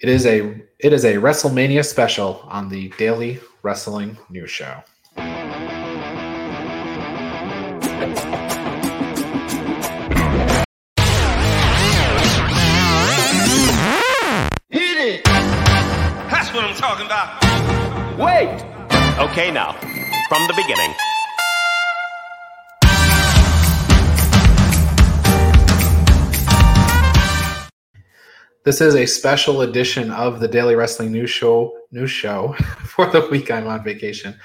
It is a it is a WrestleMania special on the Daily Wrestling News Show. Hit it! That's what I'm talking about. Wait! Okay, now, from the beginning. This is a special edition of the Daily Wrestling News Show news show for the week I'm on vacation.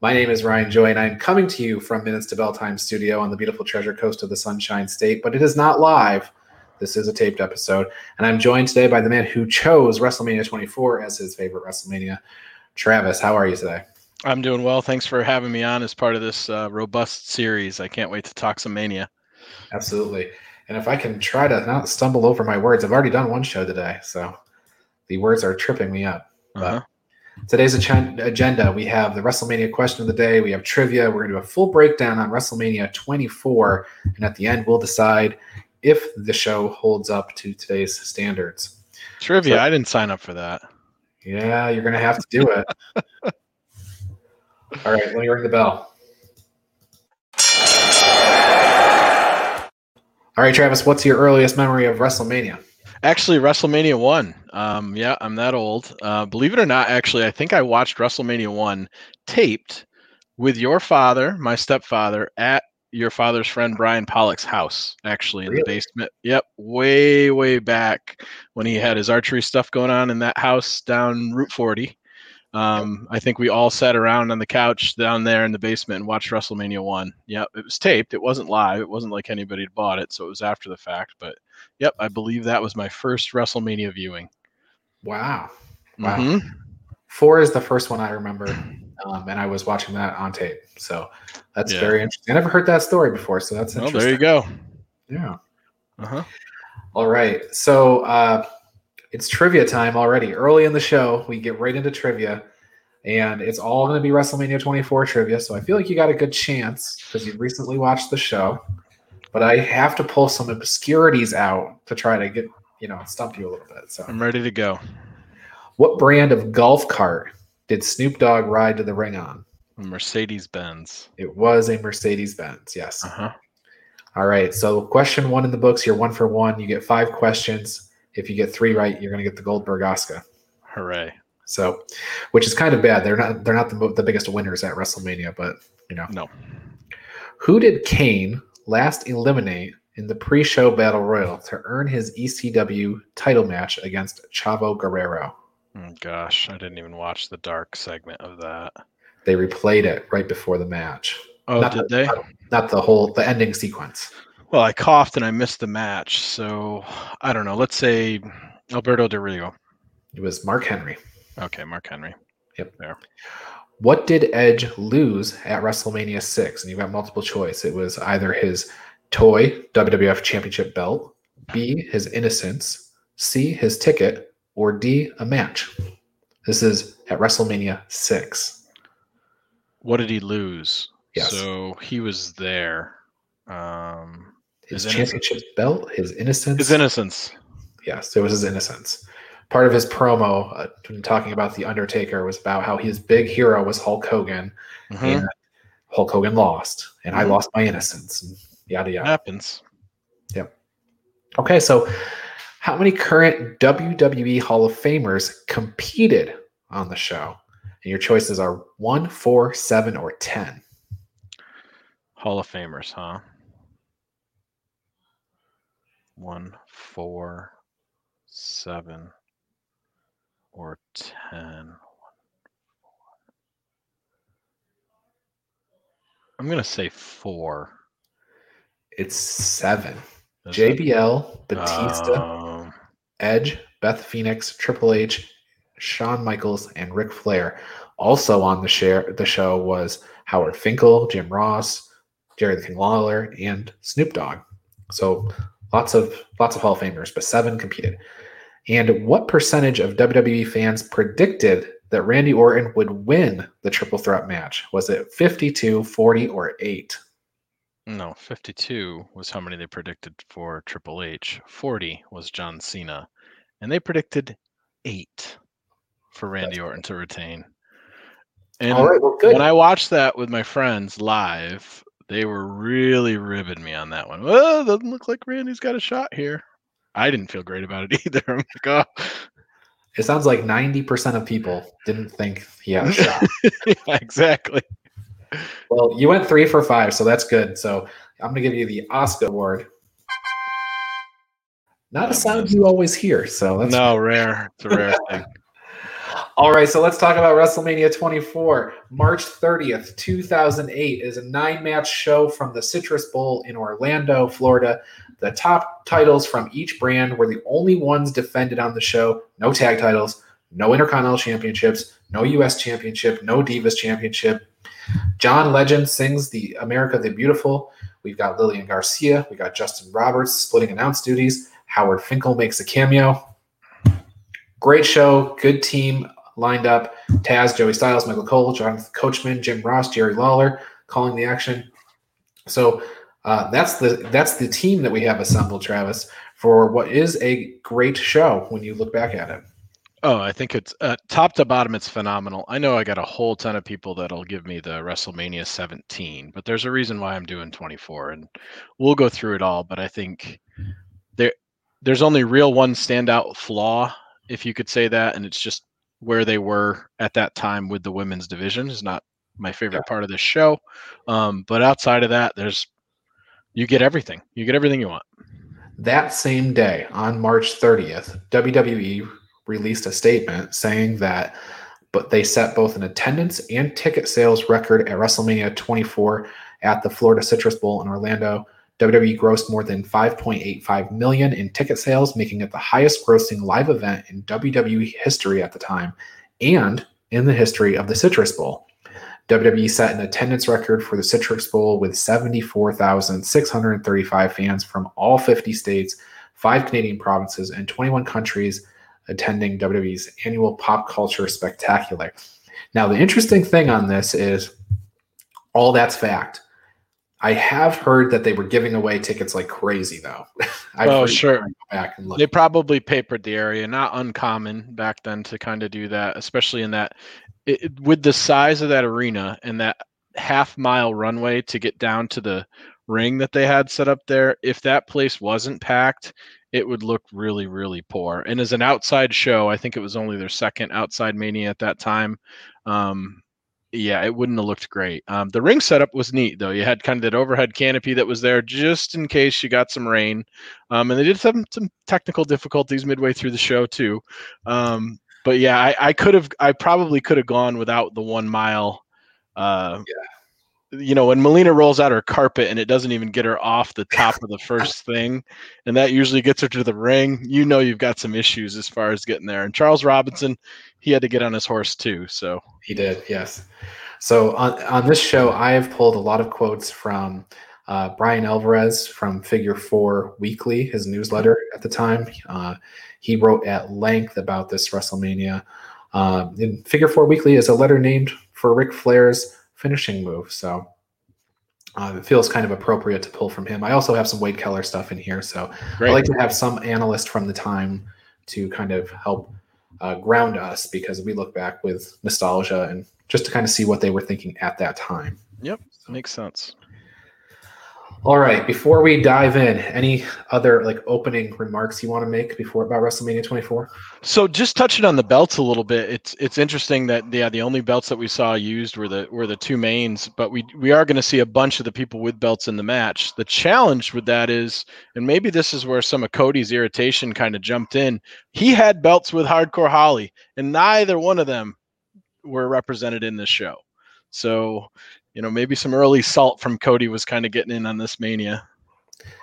My name is Ryan Joy, and I'm coming to you from Minutes to Bell Time Studio on the beautiful Treasure Coast of the Sunshine State, but it is not live. This is a taped episode, and I'm joined today by the man who chose WrestleMania 24 as his favorite WrestleMania. Travis, how are you today? I'm doing well. Thanks for having me on as part of this uh, robust series. I can't wait to talk some mania. Absolutely. And if I can try to not stumble over my words, I've already done one show today, so the words are tripping me up. Uh-huh. Today's agen- agenda we have the WrestleMania question of the day, we have trivia, we're going to do a full breakdown on WrestleMania 24, and at the end, we'll decide if the show holds up to today's standards. Trivia. So- I didn't sign up for that. Yeah, you're going to have to do it. All right, let me ring the bell. All right, Travis, what's your earliest memory of WrestleMania? Actually, WrestleMania one. Um, yeah, I'm that old. Uh, believe it or not, actually, I think I watched WrestleMania one taped with your father, my stepfather, at your father's friend Brian Pollock's house. Actually, in Really? the basement. Yep, way way back when he had his archery stuff going on in that house down Route 40. Um, I think we all sat around on the couch down there in the basement and watched WrestleMania one. Yep, it was taped. It wasn't live. It wasn't like anybody had bought it, so it was after the fact. But yep, I believe that was my first WrestleMania viewing. Wow. Wow. Mhm. Four is the first one I remember, um, and I was watching that on tape. So that's Yeah. very interesting. I never heard that story before, so that's Well, interesting. there you go. Yeah. Uh-huh. All right. So uh, it's trivia time already. Early in the show, we get right into trivia, and it's all going to be WrestleMania 24 trivia. So I feel like you got a good chance because you've recently watched the show. But I have to pull some obscurities out to try to get you know stump you a little bit. So I'm ready to go. What brand of golf cart did Snoop Dogg ride to the ring on? Mercedes Benz. It was a Mercedes Benz. Yes. Uh-huh. All right. So question one in the books, you're one for one. You get five questions. If you get three right, you're going to get the Goldberg Oscar. Hooray. So, which is kind of bad. They're not they're not the, the biggest winners at WrestleMania, but you know. No. Who did Kane last eliminate in the pre-show battle royal to earn his ECW title match against Chavo Guerrero? Oh, gosh, I didn't even watch the dark segment of that. They replayed it right before the match. Oh, Not did the- they? Not the whole the ending sequence. Well, I coughed and I missed the match, so I don't know. Let's say Alberto Del Rio. It was Mark Henry. Okay, Mark Henry. Yep. There. What did Edge lose at WrestleMania 6? And you've got multiple choice. It was either his toy WWF Championship belt, B, his innocence, C, his ticket, or D, a match. This is at WrestleMania 6. What did he lose? Yes. So he was there. Um, His His championship belt, his innocence. his innocence. Yes, it was his innocence. Part of his promo, uh, when talking about the Undertaker, was about how his big hero was Hulk Hogan, Mhm. and Hulk Hogan lost, and I Mhm. lost my innocence, and yada yada. Happens. Yep. Okay, so how many current WWE Hall of Famers competed on the show? And your choices are one, four, seven, or ten. Hall of Famers, huh? One, four, seven, or ten. I'm gonna say four. It's seven. Is it? JBL, Batista, Um, Edge, Beth Phoenix, Triple H, Shawn Michaels, and Ric Flair. Also on the share the show was Howard Finkel, Jim Ross, Jerry the King Lawler, and Snoop Dogg. So lots of lots of Hall of Famers, but seven competed. And what percentage of WWE fans predicted that Randy Orton would win the triple threat match? Was it 52, 40, or 8? no, 52 was how many they predicted for Triple H. 40 was John Cena, and they predicted eight for Randy Orton to retain. And All right, well, good. when I watched that with my friends live, they were really ribbing me on that one. Well, doesn't look like Randy's got a shot here. I didn't feel great about it either. I'm like, oh, It sounds like 90% of people didn't think he had a shot. yeah, exactly. well, you went three for five, so that's good. So I'm going to give you the Oscar Award. Not a sound you always hear, so that's No, rare. It's a rare thing. All right, so let's talk about WrestleMania 24. March 30th, 2008 is a nine-match show from the Citrus Bowl in Orlando, Florida. The top titles from each brand were the only ones defended on the show. No tag titles, no Intercontinental Championships, no U.S. Championship, no Divas Championship. John Legend sings the America the Beautiful. We've got Lillian Garcia. We got Justin Roberts splitting announce duties. Howard Finkel makes a cameo. Great show, good team lined up. Taz, Joey Styles, Michael Cole, Jonathan Coachman, Jim Ross, Jerry Lawler calling the action. So uh, that's the that's the team that we have assembled, Travis, for what is a great show when you look back at it. Oh, I think it's uh, top to bottom. It's phenomenal. I know I got a whole ton of people that'll give me the WrestleMania 17, but there's a reason why I'm doing 24, and we'll go through it all. But I think there there's only real one standout flaw, if you could say that, and it's just where they were at that time with the women's division is not my favorite part of this show. Um, but outside of that, there's you get everything. You get everything you want. That same day, on March 30th, WWE released a statement saying that but they set both an attendance and ticket sales record at WrestleMania 24 at the Florida Citrus Bowl in Orlando. WWE grossed more than 5.85 million in ticket sales, making it the highest grossing live event in WWE history at the time and in the history of the Citrus Bowl. WWE set an attendance record for the Citrus Bowl with 74,635 fans from all 50 states, five Canadian provinces, and 21 countries attending WWE's annual pop culture spectacular. Now, the interesting thing on this is all that's fact. I have heard that they were giving away tickets like crazy, though. Oh, sure. Back and look. They probably papered the area. Not uncommon back then to kind of do that, especially in that it- with the size of that arena and that half mile runway to get down to the ring that they had set up there. If that place wasn't packed, it would look really, really poor. And as an outside show, I think it was only their second outside mania at that time. Um, yeah, it wouldn't have looked great. Um, the ring setup was neat though. You had kind of that overhead canopy that was there just in case you got some rain. Um, and they did have some technical difficulties midway through the show too. Um, but yeah, I, I could have, I probably could have gone without the one mile. Uh, You know, when Melina rolls out her carpet and it doesn't even get her off the top of the first thing, and that usually gets her to the ring, you know you've got some issues as far as getting there. And Charles Robinson, he had to get on his horse too. So He did, yes. So on, on this show, I have pulled a lot of quotes from uh, Bryan Alvarez from Figure Four Weekly, his newsletter at the time. Uh, he wrote at length about this WrestleMania. And Figure Four Weekly is a letter named for Ric Flair's finishing move. So uh, it feels kind of appropriate to pull from him. I also have some Wade Keller stuff in here. So great. I like to have some analyst from the time to kind of help uh, ground us because we look back with nostalgia and just to kind of see what they were thinking at that time. Yep. Makes sense. All right, before we dive in, any other like opening remarks you want to make before about WrestleMania 24? So just touching on the belts a little bit, it's it's interesting that yeah, the only belts that we saw used were the were the two mains, but we we are going to see a bunch of the people with belts in the match. The challenge with that is, and maybe this is where some of Cody's irritation kind of jumped in. He had belts with Hardcore Holly, and neither one of them were represented in this show. So, you know, maybe some early salt from Cody was kind of getting in on this mania.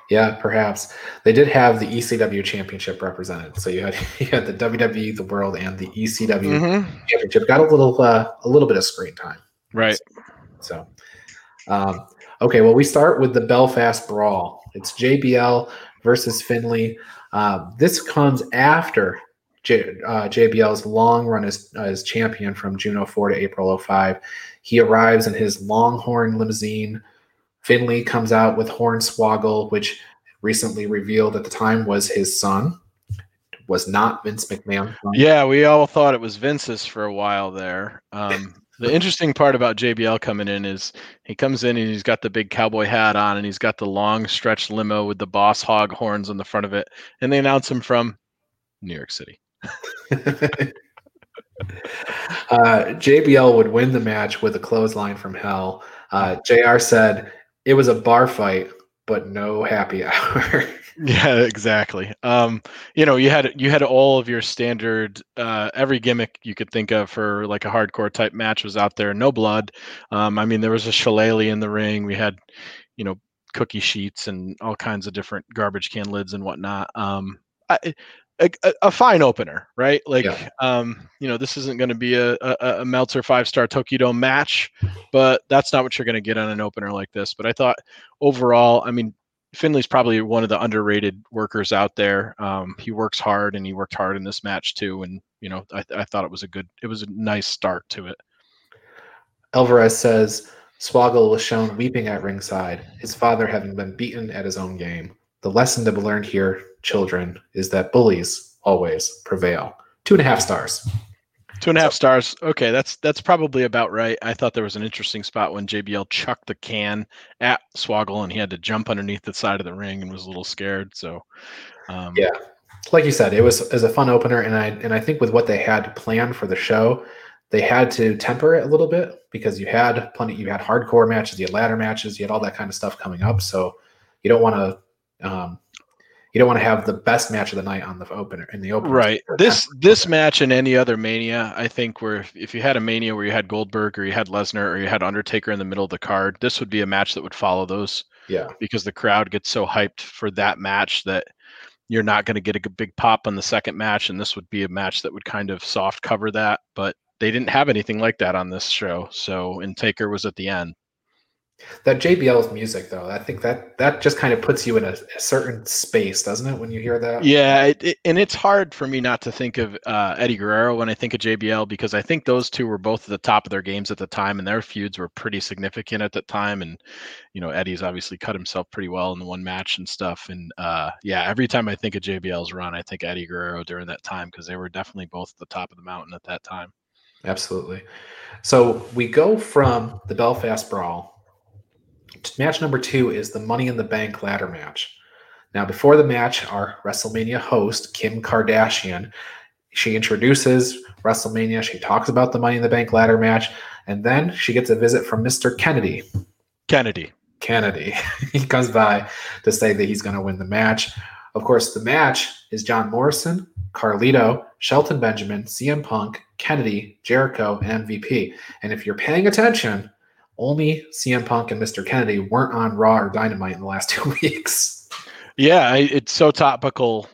Yeah, perhaps they did have the ECW championship represented. So you had you had the WWE, the World, and the ECW Mhm. championship. Got a little uh, a little bit of screen time. Right. So, um, okay, well, we start with the Belfast Brawl. It's JBL versus Finlay. Uh, this comes after J, uh, JBL's long run as, as champion from June 04 to April 05. He arrives in his Longhorn limousine. Finlay comes out with Hornswoggle, which recently revealed at the time was his son. was not Vince McMahon. Yeah, we all thought it was Vince's for a while there. Um, the interesting part about JBL coming in is he comes in and he's got the big cowboy hat on and he's got the long stretch limo with the boss hog horns on the front of it, and they announce him from New York City. uh, JBL would win the match with a clothesline from hell. Uh, JR said it was a bar fight, but no happy hour. yeah, exactly. Um, you know, you had you had all of your standard uh, every gimmick you could think of for like a hardcore type match was out there. No blood. Um, I mean, there was a shillelagh in the ring. We had, you know, cookie sheets and all kinds of different garbage can lids and whatnot. Um, I, a, a, fine opener, right? Like, yeah. um, you know, this isn't going to be a, a, a Meltzer five star Tokyo Dome match, but that's not what you're going to get on an opener like this. But I thought overall, I mean, Finlay's probably one of the underrated workers out there. Um, he works hard, and he worked hard in this match too. And you know, I, I thought it was a good, it was a nice start to it. Alvarez says Swoggle was shown weeping at ringside, his father having been beaten at his own game. The lesson to be learned here, children, is that bullies always prevail. Two and a half stars. Two and a half stars. Okay, that's that's probably about right. I thought there was an interesting spot when JBL chucked the can at Swoggle and he had to jump underneath the side of the ring and was a little scared. So, um, yeah, like you said, it was as a fun opener, and I and I think with what they had planned for the show, they had to temper it a little bit because you had plenty. You had hardcore matches, you had ladder matches, you had all that kind of stuff coming up. So you don't want to um, you don't want to have the best match of the night on the opener in the opener. Right. This this match and any other Mania, I think, where if, if you had a Mania where you had Goldberg or you had Lesnar or you had Undertaker in the middle of the card, this would be a match that would follow those. Yeah. Because the crowd gets so hyped for that match that you're not going to get a big pop on the second match, and this would be a match that would kind of soft cover that. But they didn't have anything like that on this show. So, and Taker was at the end. That JBL's music, though, I think that that just kind of puts you in a, a certain space, doesn't it, when you hear that? Yeah, it, it, and it's hard for me not to think of uh, Eddie Guerrero when I think of JBL because I think those two were both at the top of their games at the time, and their feuds were pretty significant at the time. And you know, Eddie's obviously cut himself pretty well in the one match and stuff. And uh, yeah, every time I think of JBL's run, I think Eddie Guerrero during that time because they were definitely both at the top of the mountain at that time. Absolutely. So we go from the Belfast Brawl Match number two is the Money in the Bank ladder match. Now, before the match, our WrestleMania host, Kim Kardashian, she introduces WrestleMania. She talks about the Money in the Bank ladder match, and then she gets a visit from Mr. Kennedy. Kennedy. Kennedy. he comes by to say that he's going to win the match. Of course, the match is John Morrison, Carlito, Shelton Benjamin, CM Punk, Kennedy, Jericho, and MVP. And if you're paying attention, only CM Punk and Mr. Kennedy weren't on Raw or Dynamite in the last two weeks. Yeah, it's so topical.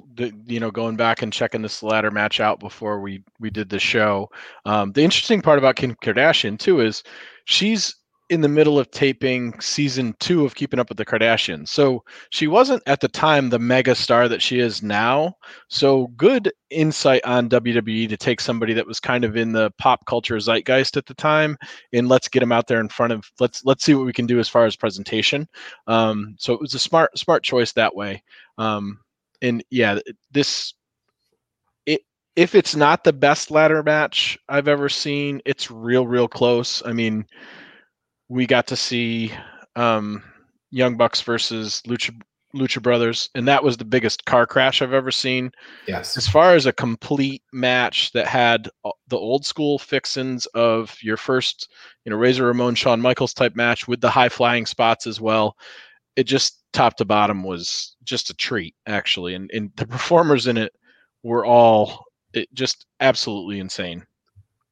You know, going back and checking this ladder match out before we we did the show. Um, the interesting part about Kim Kardashian too is she's in the middle of taping season two of Keeping Up with the Kardashians. So she wasn't at the time the mega star that she is now. So good insight on WWE to take somebody that was kind of in the pop culture zeitgeist at the time and let's get them out there in front of let's let's see what we can do as far as presentation. Um, so it was a smart smart choice that way. Um, and yeah, this if it's not the best ladder match I've ever seen, it's real real close. I mean we got to see um, Young Bucks versus Lucha Lucha Brothers, and that was the biggest car crash I've ever seen. Yes. As far as a complete match that had the old school fixins of your first, you know, Razor Ramon, Shawn Michaels type match with the high flying spots as well, it just top to bottom was just a treat actually, and and the performers in it were all it just absolutely insane.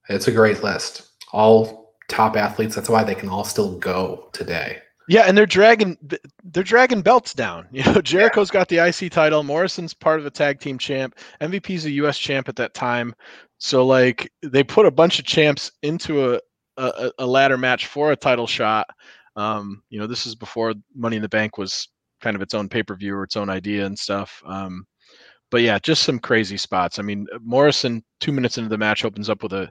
It's a great list. All top athletes. That's why they can all still go today. Yeah, and they're dragging they're dragging belts down. You know, Jericho's yeah. got the IC title. Morrison's part of the tag team champ. MVP's a US champ at that time. So like they put a bunch of champs into a a, a ladder match for a title shot. Um, you know, this is before Money in the Bank was kind of its own pay per view or its own idea and stuff. Um, but yeah, just some crazy spots. I mean, Morrison, two minutes into the match, opens up with a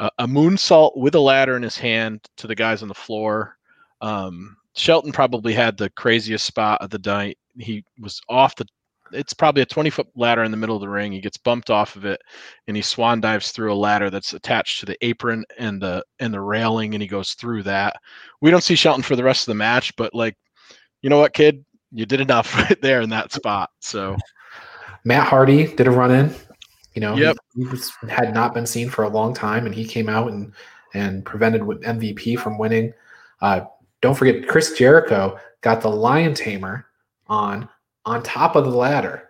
a, a moonsault with a ladder in his hand to the guys on the floor. Um, Shelton probably had the craziest spot of the night. He was off the it's probably a 20 foot ladder in the middle of the ring. He gets bumped off of it, and he swan dives through a ladder that's attached to the apron and the and the railing, and he goes through that. We don't see Shelton for the rest of the match, but like, you know what, kid, you did enough right there in that spot. So Matt Hardy did a run in. You know, Yep. he, he was, had not been seen for a long time, and he came out and and prevented MVP from winning. Uh, don't forget, Chris Jericho got the Lion Tamer on on top of the ladder.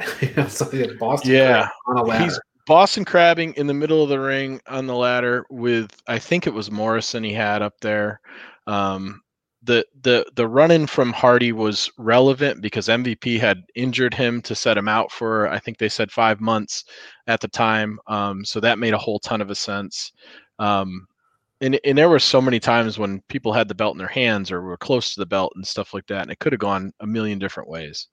something that Boston Yeah. On a ladder. he's Boston crabbing in the middle of the ring on the ladder with I think it was Morrison he had up there. Um, the the the run in from Hardy was relevant because MVP had injured him to set him out for I think they said five months at the time. Um, so that made a whole ton of a sense. Um, and and there were so many times when people had the belt in their hands or were close to the belt and stuff like that, and it could have gone a million different ways.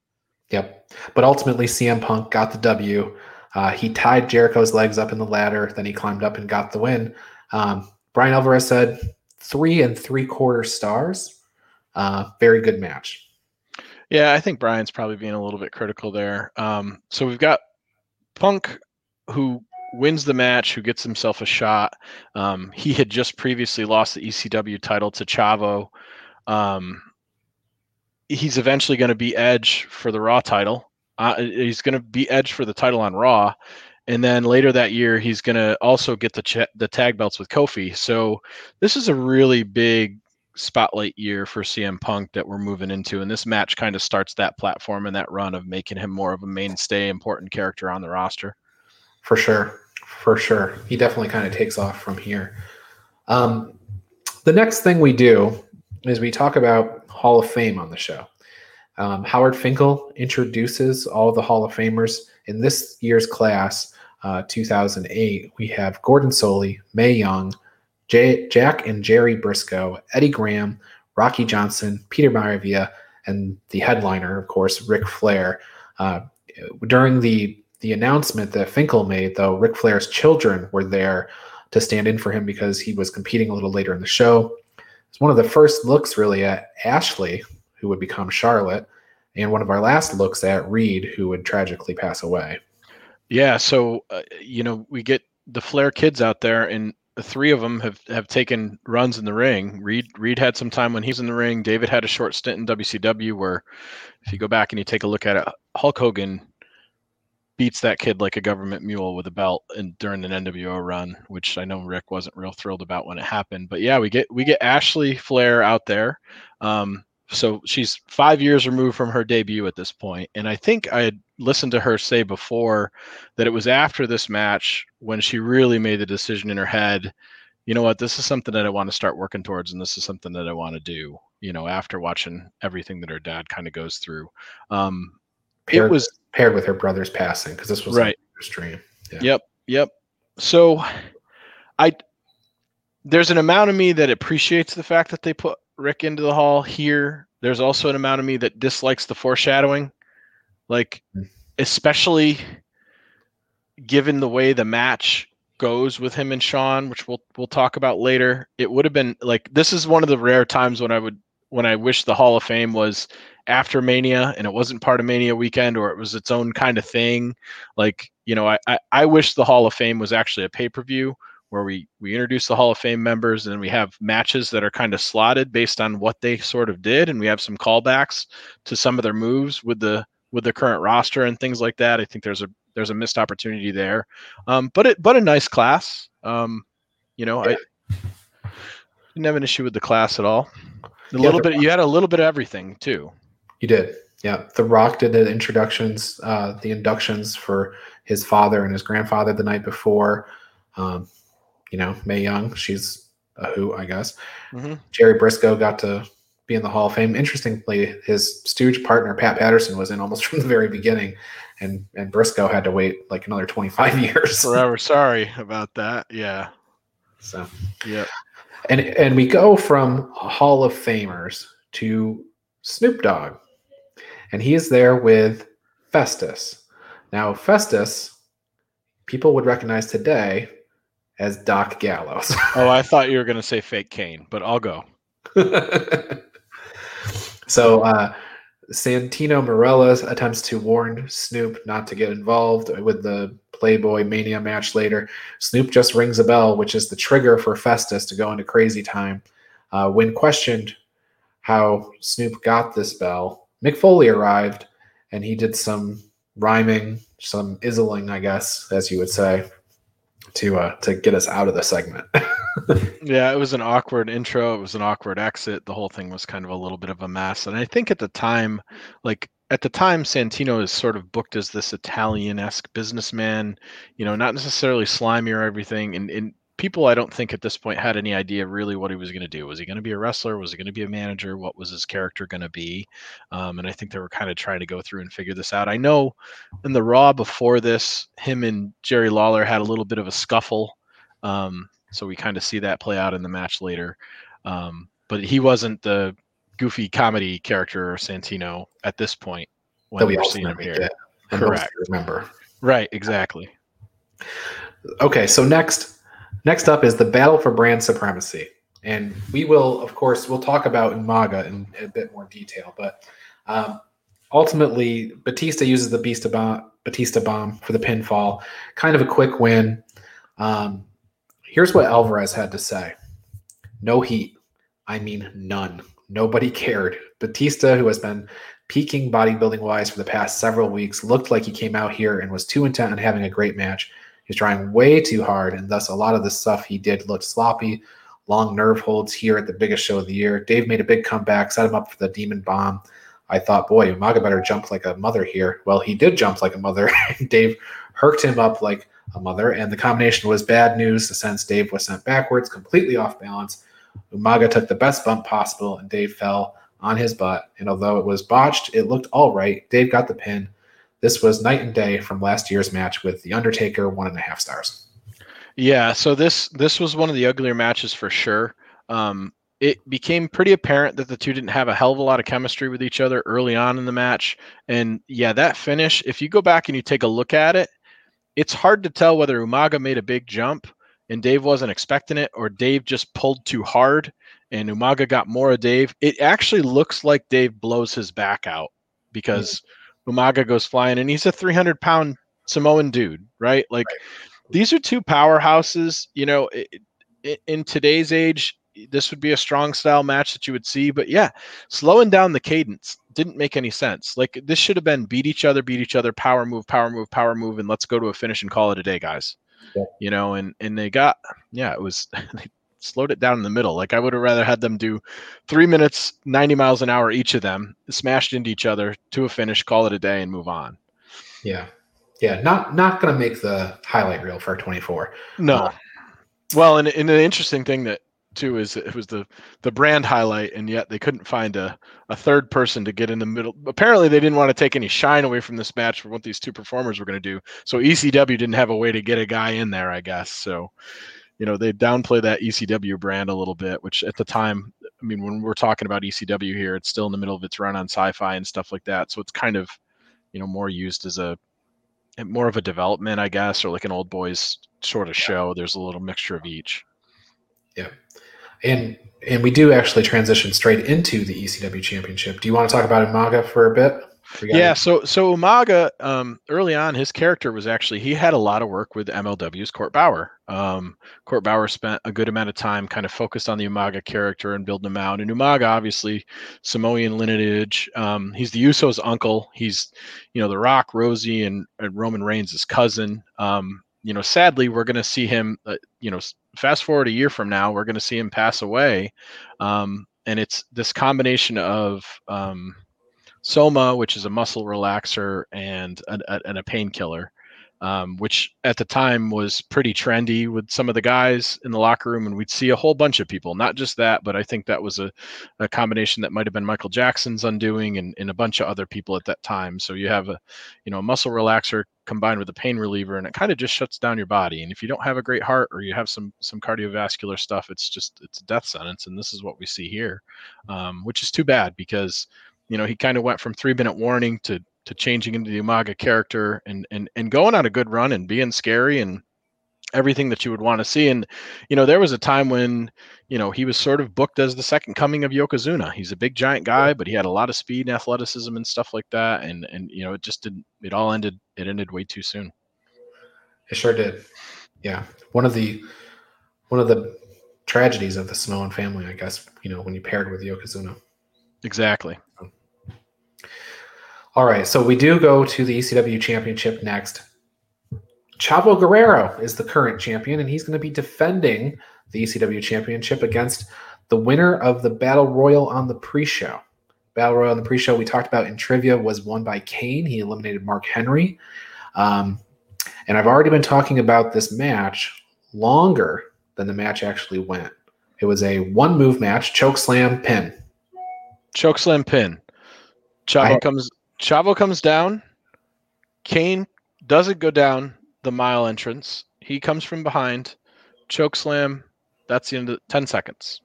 Yep. But ultimately, CM Punk got the W. Uh, he tied Jericho's legs up in the ladder. Then he climbed up and got the win. Um, Bryan Alvarez said three and three quarter stars. Uh, very good match. Yeah, I think Bryan's probably being a little bit critical there. Um, so we've got Punk, who wins the match, who gets himself a shot. Um, he had just previously lost the ECW title to Chavo. Um, he's eventually going to be Edge for the Raw title. Uh, he's going to be Edge for the title on Raw, and then later that year he's going to also get the ch- the tag belts with Kofi. So this is a really big spotlight year for CM Punk that we're moving into, and this match kind of starts that platform and that run of making him more of a mainstay, important character on the roster. For sure. For sure. He definitely kind of takes off from here. Um, the next thing we do is we talk about Hall of Fame on the show. Um, Howard Finkel introduces all the Hall of Famers in this year's class, uh, 2008. We have Gordon Solie, Mae Young, J- Jack and Jerry Briscoe, Eddie Graham, Rocky Johnson, Peter Maivia, and the headliner, of course, Ric Flair. Uh, during the the announcement that Finkel made, though, Ric Flair's children were there to stand in for him because he was competing a little later in the show. It's one of the first looks, really, at Ashley, who would become Charlotte, and one of our last looks at Reid, who would tragically pass away. Yeah, so uh, you know we get the Flair kids out there, and three of them have have taken runs in the ring. Reid Reid had some time when he's in the ring. David had a short stint in WCW, where if you go back and you take a look at it, Hulk Hogan beats that kid like a government mule with a belt and during an NWO run, which I know Ric wasn't real thrilled about when it happened. But yeah, we get we get Ashley Flair out there. Um, so she's five years removed from her debut at this point, and I think I had listened to her say before that it was after this match when she really made the decision in her head. You know what? This is something that I want to start working towards, and this is something that I want to do. You know, after watching everything that her dad kind of goes through, um, Paired, it was paired with her brother's passing because this was Right. stream. Yeah. Yep, yep. So I there's an amount of me that appreciates the fact that they put Ric into the hall here. There's also an amount of me that dislikes the foreshadowing. Like especially given the way the match goes with him and Shawn, which we'll we'll talk about later. It would have been like this is one of the rare times when I would when I wish the Hall of Fame was after Mania and it wasn't part of Mania weekend or it was its own kind of thing. Like, you know, I, I, I wish the Hall of Fame was actually a pay-per-view where we we introduce the Hall of Fame members and then we have matches that are kind of slotted based on what they sort of did and we have some callbacks to some of their moves with the with the current roster and things like that. I think there's a there's a missed opportunity there. Um, but it but a nice class. Um, you know, I didn't have an issue with the class at all. A Yeah, little bit you had a little bit of everything too. You did. Yeah. The Rock did the introductions, uh, the inductions for his father and his grandfather the night before. Um, you know, Mae Young, she's a who, I guess. Mhm. Jerry Briscoe got to be in the Hall of Fame. Interestingly, his stooge partner, Pat Patterson, was in almost from the very beginning. And, and Briscoe had to wait like another 25 years. Forever sorry about that. Yeah. So, Yeah. and, and we go from Hall of Famers to Snoop Dogg. And he is there with Festus. Now, Festus, people would recognize today as Doc Gallows. Oh, I thought you were gonna say fake Kane, but I'll go. so uh, Santino Marella attempts to warn Snoop not to get involved with the Playboy Mania match later. Snoop just rings a bell, which is the trigger for Festus to go into crazy time. Uh, when questioned how Snoop got this bell, Mick Foley arrived and he did some rhyming, some izzling, I guess, as you would say, to uh, to get us out of the segment. yeah, it was an awkward intro. It was an awkward exit. The whole thing was kind of a little bit of a mess. And I think at the time, like at the time, Santino is sort of booked as this Italian-esque businessman, you know, not necessarily slimy or everything. And, and people, I don't think at this point had any idea really what he was going to do. Was he going to be a wrestler? Was he going to be a manager? What was his character going to be? Um, and I think they were kind of trying to go through and figure this out. I know in the Raw before this, him and Jerry Lawler had a little bit of a scuffle. Um, so we kind of see that play out in the match later. Um, but he wasn't the goofy comedy character Santino at this point when we are seeing him here. Correct. Remember. Right. Exactly. Okay. So next, next up is the battle for brand supremacy, and we will, of course, we'll talk about Umaga in a bit more detail, but. Um, ultimately, Batista uses the Batista bomb, Batista bomb for the pinfall. Kind of a quick win. Um, Here's what Alvarez had to say No heat. I mean, none. Nobody cared. Batista, who has been peaking bodybuilding wise for the past several weeks, looked like he came out here and was too intent on having a great match. He was trying way too hard, and thus a lot of the stuff he did looked sloppy. Long nerve holds here at the biggest show of the year. Dave made a big comeback, set him up for the demon bomb. I thought, boy, Umaga better jump like a mother here. Well, he did jump like a mother. Dave herked him up like a mother, and the combination was bad news since Dave was sent backwards, completely off balance. Umaga took the best bump possible, and Dave fell on his butt. And although it was botched, it looked all right. Dave got the pin. This was night and day from last year's match with The Undertaker, one and a half stars. Yeah, so this this was one of the uglier matches for sure. Um, it became pretty apparent that the two didn't have a hell of a lot of chemistry with each other early on in the match. And yeah, that finish, if you go back and you take a look at it, it's hard to tell whether Umaga made a big jump and Dave wasn't expecting it, or Dave just pulled too hard and Umaga got more of Dave. It actually looks like Dave blows his back out because. Umaga goes flying and he's a 300 pound Samoan dude, right? Like right. these are two powerhouses. You know, it, it, in today's age, this would be a strong style match that you would see. But yeah, slowing down the cadence didn't make any sense. Like this should have been beat each other, beat each other, power move, power move, power move, and let's go to a finish and call it a day, guys. Yeah. You know, and and they got yeah, it was they slowed it down in the middle. Like I would have rather had them do three minutes, ninety miles an hour each of them, smashed into each other to a finish, call it a day, and move on. Yeah, yeah, not not gonna make the highlight reel for twenty four. No. Uh, well, and, and the interesting thing that too is it was the the brand highlight and yet they couldn't find a, a third person to get in the middle apparently they didn't want to take any shine away from this match for what these two performers were going to do so ecw didn't have a way to get a guy in there i guess so you know they downplay that ecw brand a little bit which at the time i mean when we're talking about ecw here it's still in the middle of its run on sci-fi and stuff like that. So it's kind of you know more used as a more of a development i guess or like an old boys sort of show. There's a little mixture of each. Yeah. And and we do actually transition straight into the ECW championship. Do you want to talk about Umaga for a bit? Yeah, so so Umaga, um, early on, his character was actually he had a lot of work with MLW's Court Bauer. Um, Court Bauer spent a good amount of time kind of focused on the Umaga character and building him out. And Umaga, obviously, Samoan lineage. Um, he's the Usos' uncle. He's, you know, The Rock, Rosey, and, and Roman Reigns' cousin. Um, you know, sadly, we're going to see him, uh, you know, fast forward a year from now, we're going to see him pass away. Um, and it's this combination of um, Soma, which is a muscle relaxer and a, a, and a painkiller, um, which at the time was pretty trendy with some of the guys in the locker room. And we'd see a whole bunch of people, not just that, but I think that was a, a combination that might have been Michael Jackson's undoing and, and a bunch of other people at that time. So you have a, you know, a muscle relaxer combined with a pain reliever and it kind of just shuts down your body. And if you don't have a great heart or you have some, some cardiovascular stuff, it's just, it's a death sentence. And this is what we see here, um, which is too bad because, you know, he kind of went from three minute warning to to changing into the Umaga character and and and going on a good run and being scary and everything that you would want to see. And you know, there was a time when you know he was sort of booked as the second coming of Yokozuna. He's a big giant guy, but he had a lot of speed and athleticism and stuff like that. And and you know, it just didn't. It all ended. It ended way too soon. It sure did. Yeah, one of the one of the tragedies of the Samoan family, I guess. You know, when you paired with Yokozuna. Exactly. All right, so we do go to the ECW Championship next. Chavo Guerrero is the current champion, and he's going to be defending the ECW Championship against the winner of the Battle Royal on the pre-show. Battle Royal on the pre-show we talked about in trivia was won by Kane. He eliminated Mark Henry, um, and I've already been talking about this match longer than the match actually went. It was a one-move match, choke slam pin. Choke slam pin. Chavo I- comes. Chavo comes down. Kane doesn't go down the mile entrance. He comes from behind. Choke slam. That's the end of 10 seconds.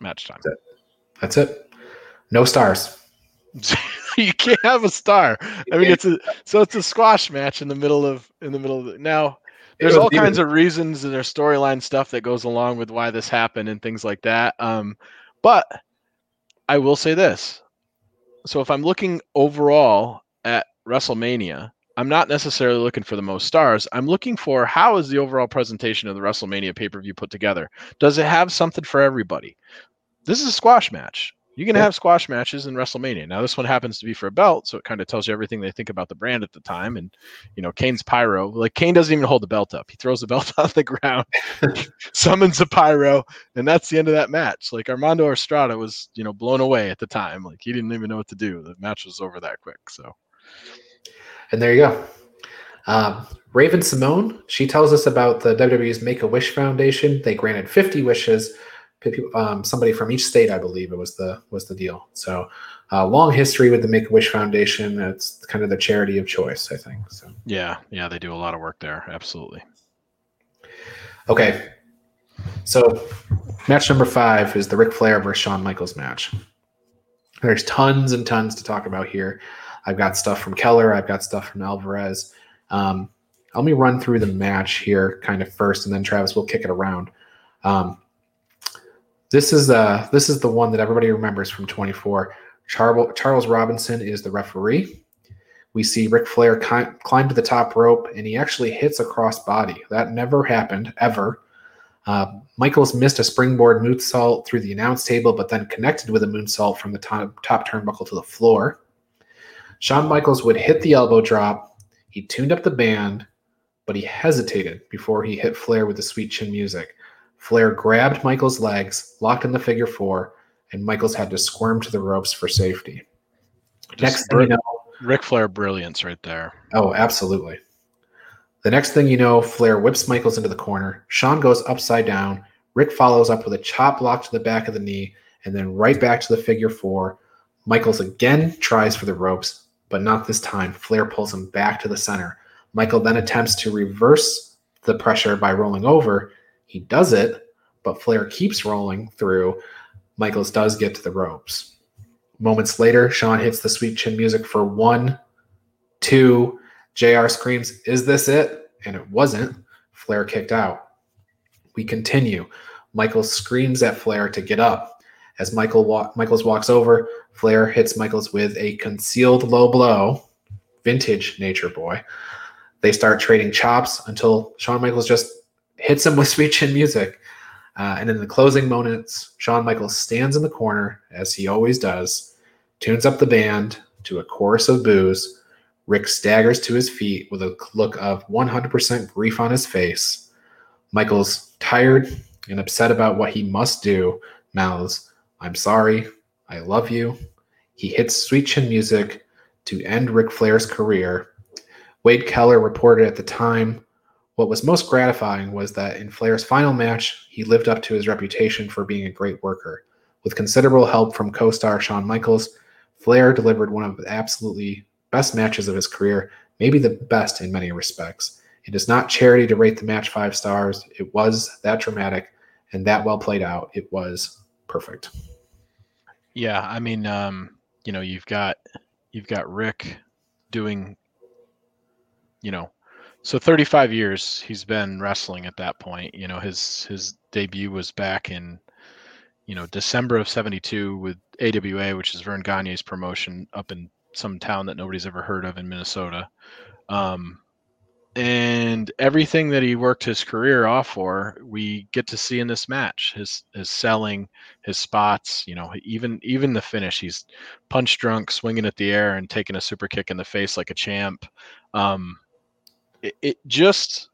Match time. That's it. No stars. you can't have a star. I mean, it's a so it's a squash match in the middle of in the middle of the, now. There's all kinds of reasons and there's storyline stuff that goes along with why this happened and things like that. Um, but I will say this. So if I'm looking overall at WrestleMania, I'm not necessarily looking for the most stars. I'm looking for how is the overall presentation of the WrestleMania pay-per-view put together? Does it have something for everybody? This is a squash match. You can Yeah. have squash matches in WrestleMania. Now this one happens to be for a belt, so it kind of tells you everything they think about the brand at the time. And you know, Kane's pyro. Like Kane doesn't even hold the belt up. He throws the belt on the ground, summons a pyro, and that's the end of that match. Like Armando Estrada was, you know, blown away at the time. Like he didn't even know what to do. The match was over that quick. So And there you go. Um, Raven-Symoné, she tells us about the WWE's Make a Wish Foundation. They granted 50 wishes. Um, somebody from each state, I believe, it was the was the deal. So, uh, long history with the Make a Wish Foundation. It's kind of the charity of choice, I think. So, yeah, yeah, they do a lot of work there. Absolutely. okay. So, match number five is the Ric Flair versus Shawn Michaels match. There's tons and tons to talk about here. I've got stuff from Keller. I've got stuff from Alvarez. Um, let me run through the match here, kind of first, and then Travis will kick it around. Um, this is uh this is the one that everybody remembers from 24. Charles Charles Robinson is the referee. We see Ric Flair climb to the top rope, and he actually hits a cross body. That never happened ever. Uh, Michaels missed a springboard moonsault through the announce table, but then connected with a moonsault from the top, top turnbuckle to the floor. Shawn Michaels would hit the elbow drop. He tuned up the band, but he hesitated before he hit Flair with the sweet chin music. Flair grabbed Michaels' legs, locked in the figure four, and Michaels had to squirm to the ropes for safety. Next thing you know, Ric Flair brilliance right there. Oh, absolutely. The next thing you know, Flair whips Michaels into the corner. Shawn goes upside down. Ric follows up with a chop block to the back of the knee, and then right back to the figure four. Michaels again tries for the ropes, but not this time. Flair pulls him back to the center. Michael then attempts to reverse the pressure by rolling over. He does it, but Flair keeps rolling through. Michaels does get to the ropes. Moments later, Shawn hits the sweet chin music for one, two. JR screams, Is this it? And it wasn't. Flair kicked out. We continue. Michael screams at Flair to get up. As Michael wa- Michaels walks over, Flair hits Michaels with a concealed low blow. Vintage Nature Boy. They start trading chops until Shawn Michaels just hits him with sweet chin music. Uh, and in the closing moments, Shawn Michaels stands in the corner, as he always does, tunes up the band to a chorus of boos. Ric staggers to his feet with a look of 100% grief on his face. Michaels, tired and upset about what he must do, mouths, I'm sorry, I love you. He hits sweet chin music to end Ric Flair's career. Wade Keller reported at the time what was most gratifying was that in Flair's final match, he lived up to his reputation for being a great worker. With considerable help from co star Shawn Michaels, Flair delivered one of the absolutely best matches of his career, maybe the best in many respects. It is not charity to rate the match five stars. It was that dramatic and that well played out. It was perfect. Yeah, I mean, um, you know, you've got you've got Ric doing, you know, so 35 years he's been wrestling at that point. You know, his his debut was back in you know December of 72 with AWA, which is Verne Gagne's promotion up in some town that nobody's ever heard of in Minnesota. Um, and everything that he worked his career off for, we get to see in this match. His his selling, his spots, you know, even even the finish. He's punch drunk, swinging at the air, and taking a super kick in the face like a champ. Um, it, it just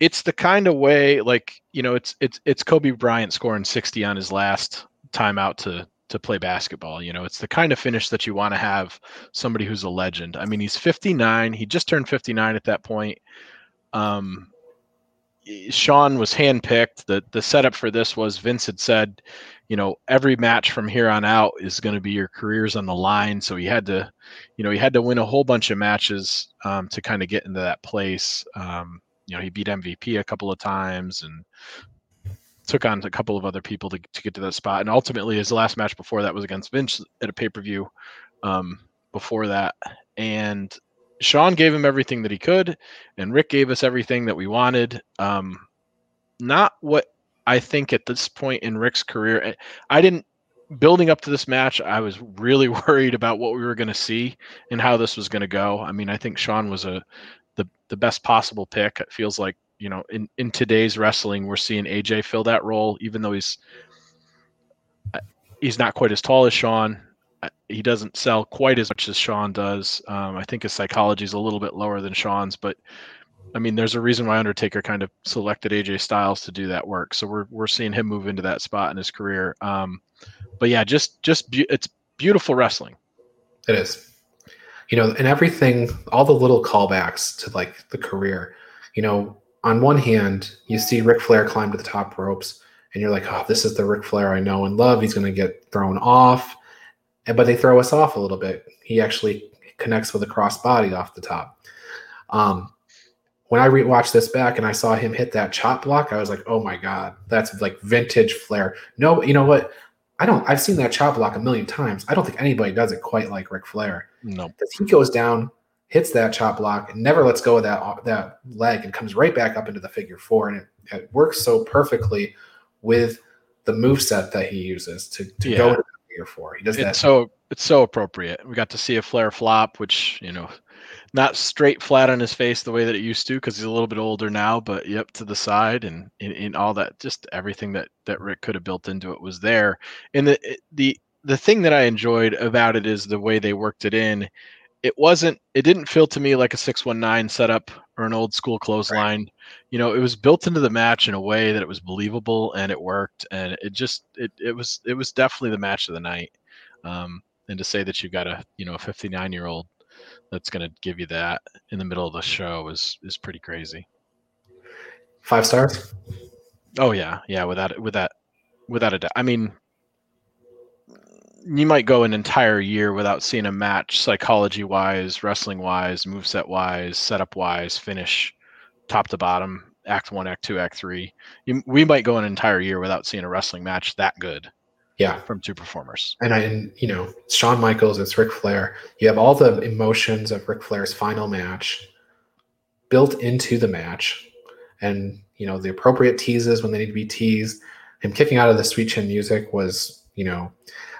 it's the kind of way like you know it's it's it's Kobe Bryant scoring 60 on his last time out to to play basketball. You know, it's the kind of finish that you want to have somebody who's a legend. I mean, he's 59. He just turned 59 at that point. Um, Shawn was handpicked. The the setup for this was Vince had said, you know, every match from here on out is going to be your careers on the line. So he had to, you know, he had to win a whole bunch of matches um, to kind of get into that place. Um, you know, he beat MVP a couple of times and took on a couple of other people to, to get to that spot. And ultimately, his last match before that was against Vince at a pay per view um, before that. And Shawn gave him everything that he could, and Ric gave us everything that we wanted. Um, not what I think at this point in Ric's career. Eh, I didn't building up to this match. I was really worried about what we were going to see and how this was going to go. I mean, I think Shawn was a the the best possible pick. It feels like you know, in, in today's wrestling, we're seeing AJ fill that role, even though he's uh, he's not quite as tall as Shawn. Uh, he doesn't sell quite as much as Shawn does. Um, I think his psychology is a little bit lower than Shawn's, but I mean, there's a reason why Undertaker kind of selected AJ Styles to do that work. So we're we're seeing him move into that spot in his career. Um, but yeah, just just be- it's beautiful wrestling. It is, you know, and everything, all the little callbacks to like the career. You know, on one hand, you see Ric Flair climb to the top ropes, and you're like, oh, this is the Ric Flair I know and love. He's going to get thrown off. And, but they throw us off a little bit. He actually connects with a crossbody off the top. Um, when I rewatched this back and I saw him hit that chop block, I was like, oh my God, that's like vintage Flair. No, you know what? I don't, I've seen that chop block a million times. I don't think anybody does it quite like Ric Flair. No. Because he goes down hits that chop block and never lets go of that that leg and comes right back up into the figure four and it, it works so perfectly with the move set that he uses to, to yeah. go into the figure four. He does it's that. so it's so appropriate. We got to see a Flair flop, which you know, not straight flat on his face the way that it used to because he's a little bit older now, but yep to the side and in, in all that, just everything that that Ric could have built into it was there. And the the the thing that I enjoyed about it is the way they worked it in it wasn't it didn't feel to me like a 619 setup or an old school clothesline right. you know it was built into the match in a way that it was believable and it worked and it just it, it was it was definitely the match of the night um, and to say that you've got a you know a 59 year old that's going to give you that in the middle of the show is is pretty crazy five stars oh yeah yeah without with that without a doubt i mean you might go an entire year without seeing a match psychology wise, wrestling wise, moveset wise, setup wise, finish top to bottom, act one, act two, act three. You, we might go an entire year without seeing a wrestling match that good. Yeah. From two performers. And I, and, you know, Shawn Michaels, it's Ric Flair. You have all the emotions of Ric Flair's final match built into the match and, you know, the appropriate teases when they need to be teased. Him kicking out of the sweet chin music was, you know,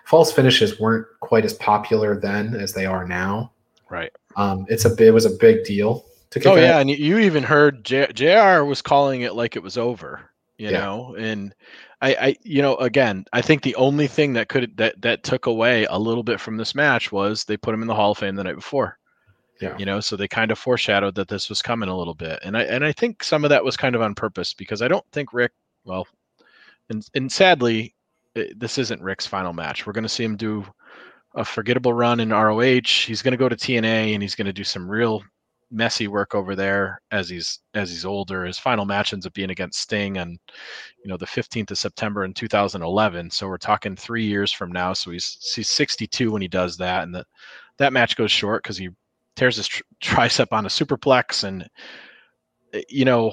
false finishes weren't quite as popular then as they are now. Right. Um, it's a it was a big deal to kick. Oh yeah, and you even heard J- Jr. was calling it like it was over. You yeah. know, and I, I, you know, again, I think the only thing that could that that took away a little bit from this match was they put him in the Hall of Fame the night before. Yeah. You know, so they kind of foreshadowed that this was coming a little bit, and I and I think some of that was kind of on purpose because I don't think Ric, well, and and sadly, eh, this isn't Ric's final match. We're going to see him do a forgettable run in ROH. He's going to go to TNA and he's going to do some real messy work over there as he's as he's older. His final match ends up being against Sting on, you know, the 15th of September in 2011. So we're talking three years from now. So he's he's 62 when he does that, and that that match goes short because he tears his tri- tricep on a superplex, and eh, you know.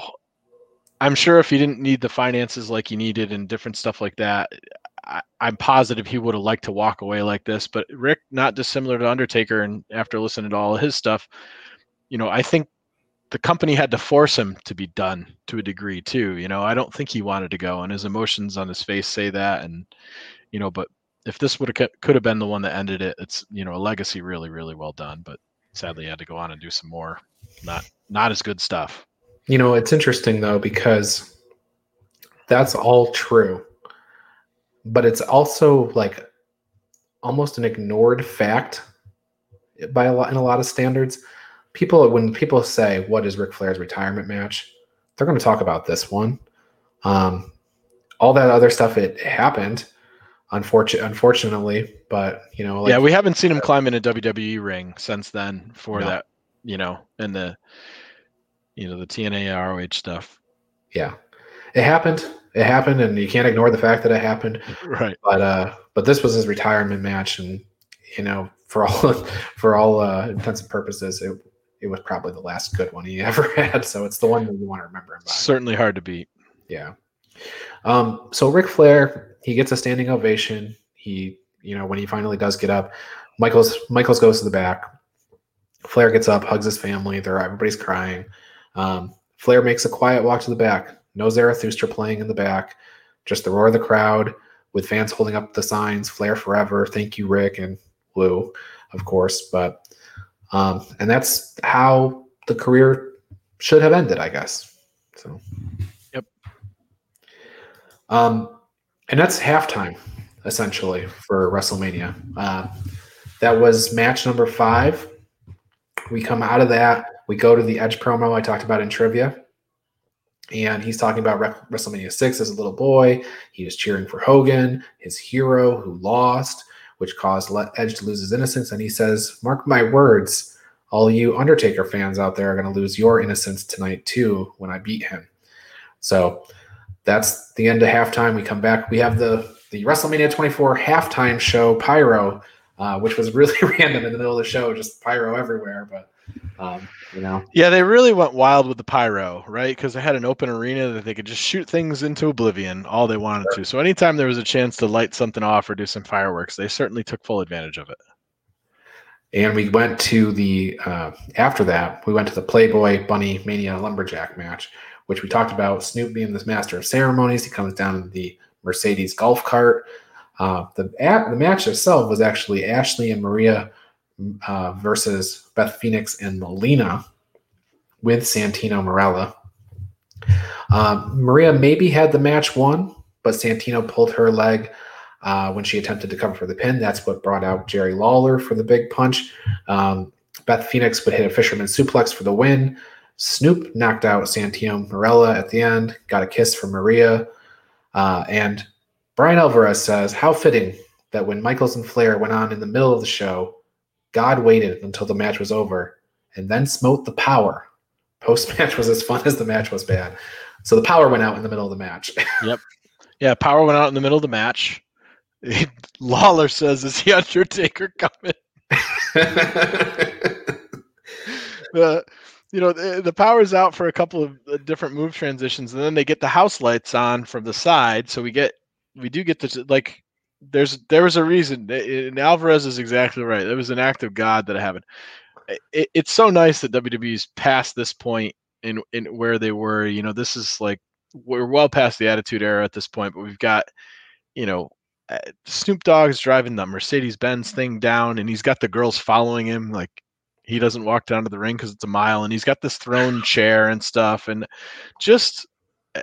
I'm sure if he didn't need the finances like he needed and different stuff like that, I, am positive he would have liked to walk away like this. But Ric, not dissimilar to Undertaker, and after listening to all his stuff, you know, I think the company had to force him to be done to a degree too. You know, I don't think he wanted to go, and his emotions on his face say that. And you know, but if this would have could have been the one that ended it, it's you know a legacy really really well done. But sadly, he had to go on and do some more not not as good stuff. You know, it's interesting though because that's all true, but it's also like almost an ignored fact by a lot in a lot of standards. People when people say what is Ric Flair's retirement match, they're going to talk about this one. Um, all that other stuff it happened, unfortunately, unfortunately, but you know, like, yeah, we haven't seen him climb in a WWE ring since then for No. that, you know, and the you know the TNA ROH stuff. yeah, it happened. It happened, and you can't ignore the fact that it happened. Right. but uh but this was his retirement match and you know for all for all uh intents and purposes it it was probably the last good one he ever had so it's the one that you want to remember him by Certainly hard to beat. yeah. Um so Ric Flair he gets a standing ovation. He you know when he finally does get up Michaels Michaels goes to the back. Flair gets up hugs his family they're everybody's crying. Um Flair makes a quiet walk to the back. No Zarathustra playing in the back. Just the roar of the crowd with fans holding up the signs Flair forever thank you Ric and Lou of course but um and that's how the career should have ended I guess. So. Yep. um and that's halftime essentially for WrestleMania. Uh, that was match number five. We come out of that. We go to the Edge promo I talked about in trivia. And he's talking about Re- WrestleMania 6 as a little boy. He was cheering for Hogan, his hero who lost, which caused Edge to lose his innocence. And he says, Mark my words, all you Undertaker fans out there are going to lose your innocence tonight too when I beat him. So that's the end of halftime. We come back. We have the, the WrestleMania 24 halftime show, Pyro, uh, which was really random in the middle of the show, just pyro everywhere. But, um, you know, Yeah, they really went wild with the pyro, right? Because they had an open arena that they could just shoot things into oblivion all they wanted to. So anytime there was a chance to light something off or do some fireworks, they certainly took full advantage of it. And we went to the uh, after that, we went to the Playboy Bunny Mania Lumberjack match, which we talked about. Snoop being this master of ceremonies, he comes down in the Mercedes golf cart. Uh, the the match itself was actually Ashley and Maria uh, versus Beth Phoenix and Melina with Santino Marella. Um, Maria maybe had the match won, but Santino pulled her leg uh, when she attempted to cover for the pin. That's what brought out Jerry Lawler for the big punch. Um, Beth Phoenix would hit a fisherman suplex for the win. Snoop knocked out Santino Marella at the end, got a kiss from Maria. Uh, and Bryan Alvarez says, How fitting that when Michaels and Flair went on in the middle of the show, God waited until the match was over and then smote the power. Post match was as fun as the match was bad. So the power went out in the middle of the match. Yep. Yeah, power went out in the middle of the match. Lawler says, "Is the Undertaker coming?" the you know the, the power's out for a couple of uh, different move transitions and then they get the house lights on from the side so we get we do get the like there's there was a reason and alvarez is exactly right it was an act of god that happened it, it's so nice that wwe's past this point in in where they were you know this is like we're well past the attitude era at this point but we've got you know uh, Snoop Dogg's driving the Mercedes Benz thing down, and he's got the girls following him. Like he doesn't walk down to the ring because it's a mile, and he's got this throne chair and stuff, and just uh,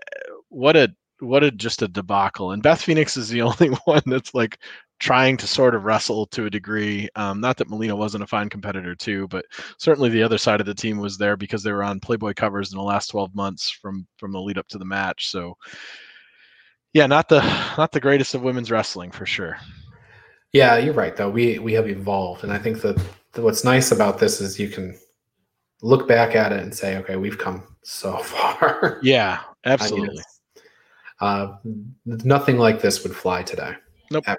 what a what a just a debacle. And Beth Phoenix is the only one that's like trying to sort of wrestle to a degree. Um, not that Melina wasn't a fine competitor too, but certainly the other side of the team was there because they were on Playboy covers in the last 12 months from from the lead up to the match. So yeah, not the not the greatest of women's wrestling for sure. Yeah, you're right. Though we we have evolved, and I think that, what's nice about this is you can look back at it and say, okay, we've come so far. Yeah, absolutely. Uh, nothing like this would fly today. Nope. Ever.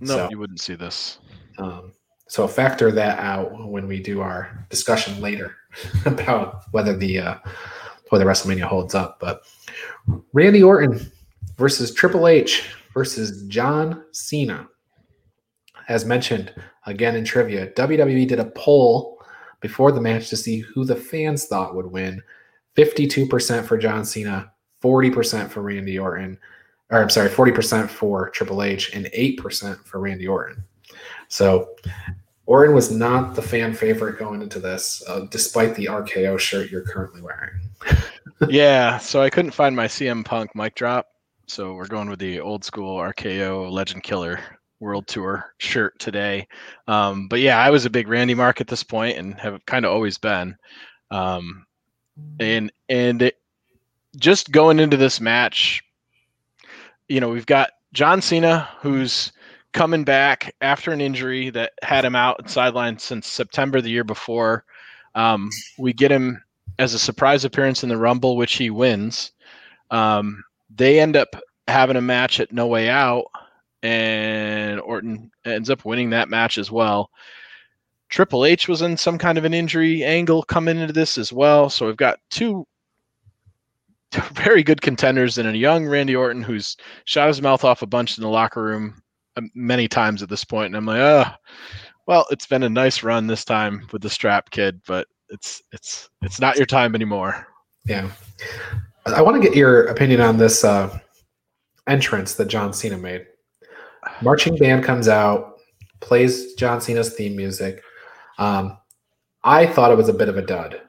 no, so- you wouldn't see this. Um, so factor that out when we do our discussion later about whether the uh, whether WrestleMania holds up. But Randy Orton versus Triple H versus John Cena. As mentioned again in trivia, WWE did a poll before the match to see who the fans thought would win. 52% for John Cena, 40% for Randy Orton, or I'm sorry, 40% for Triple H, and 8% for Randy Orton. So Orton was not the fan favorite going into this, uh, despite the RKO shirt you're currently wearing. yeah, so I couldn't find my CM Punk mic drop, so we're going with the old school RKO Legend Killer World Tour shirt today. Um, but yeah, I was a big Randy Mark at this point, and have kind of always been. Um, and and it, just going into this match, you know, we've got John Cena who's coming back after an injury that had him out sidelined since September the year before. Um, we get him as a surprise appearance in the Rumble, which he wins. Um, they end up having a match at No Way Out, and Orton ends up winning that match as well. Triple H was in some kind of an injury angle coming into this as well. So we've got two very good contenders and a young Randy Orton who's shot his mouth off a bunch in the locker room um, many times at this point. And I'm like, oh, well, it's been a nice run this time with the strap kid, but it's it's it's not your time anymore. Yeah. I want to get your opinion on this uh, entrance that John Cena made. Marching band comes out, plays John Cena's theme music. Um, I thought it was a bit of a dud.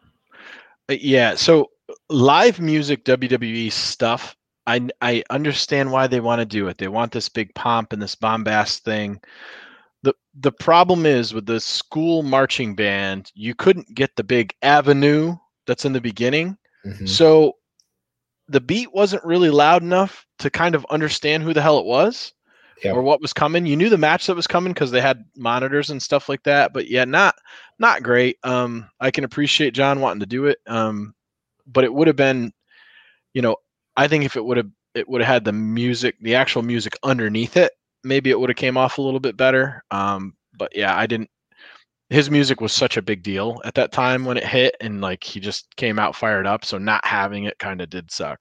Uh, yeah. So live music WWE stuff, I I understand why they want to do it. They want this big pomp and this bombast thing. The the problem is with the school marching band, you couldn't get the big avenue that's in the beginning. Mm-hmm. So the beat wasn't really loud enough to kind of understand who the hell it was yep. or what was coming. You knew the match that was coming because they had monitors and stuff like that. But yeah, not not great. Um, I can appreciate John wanting to do it. Um, but it would have been, you know, I think if it would have it would have had the music, the actual music underneath it, maybe it would have came off a little bit better. Um, but yeah, I didn't. His music was such a big deal at that time when it hit, and like he just came out fired up. So not having it kind of did suck.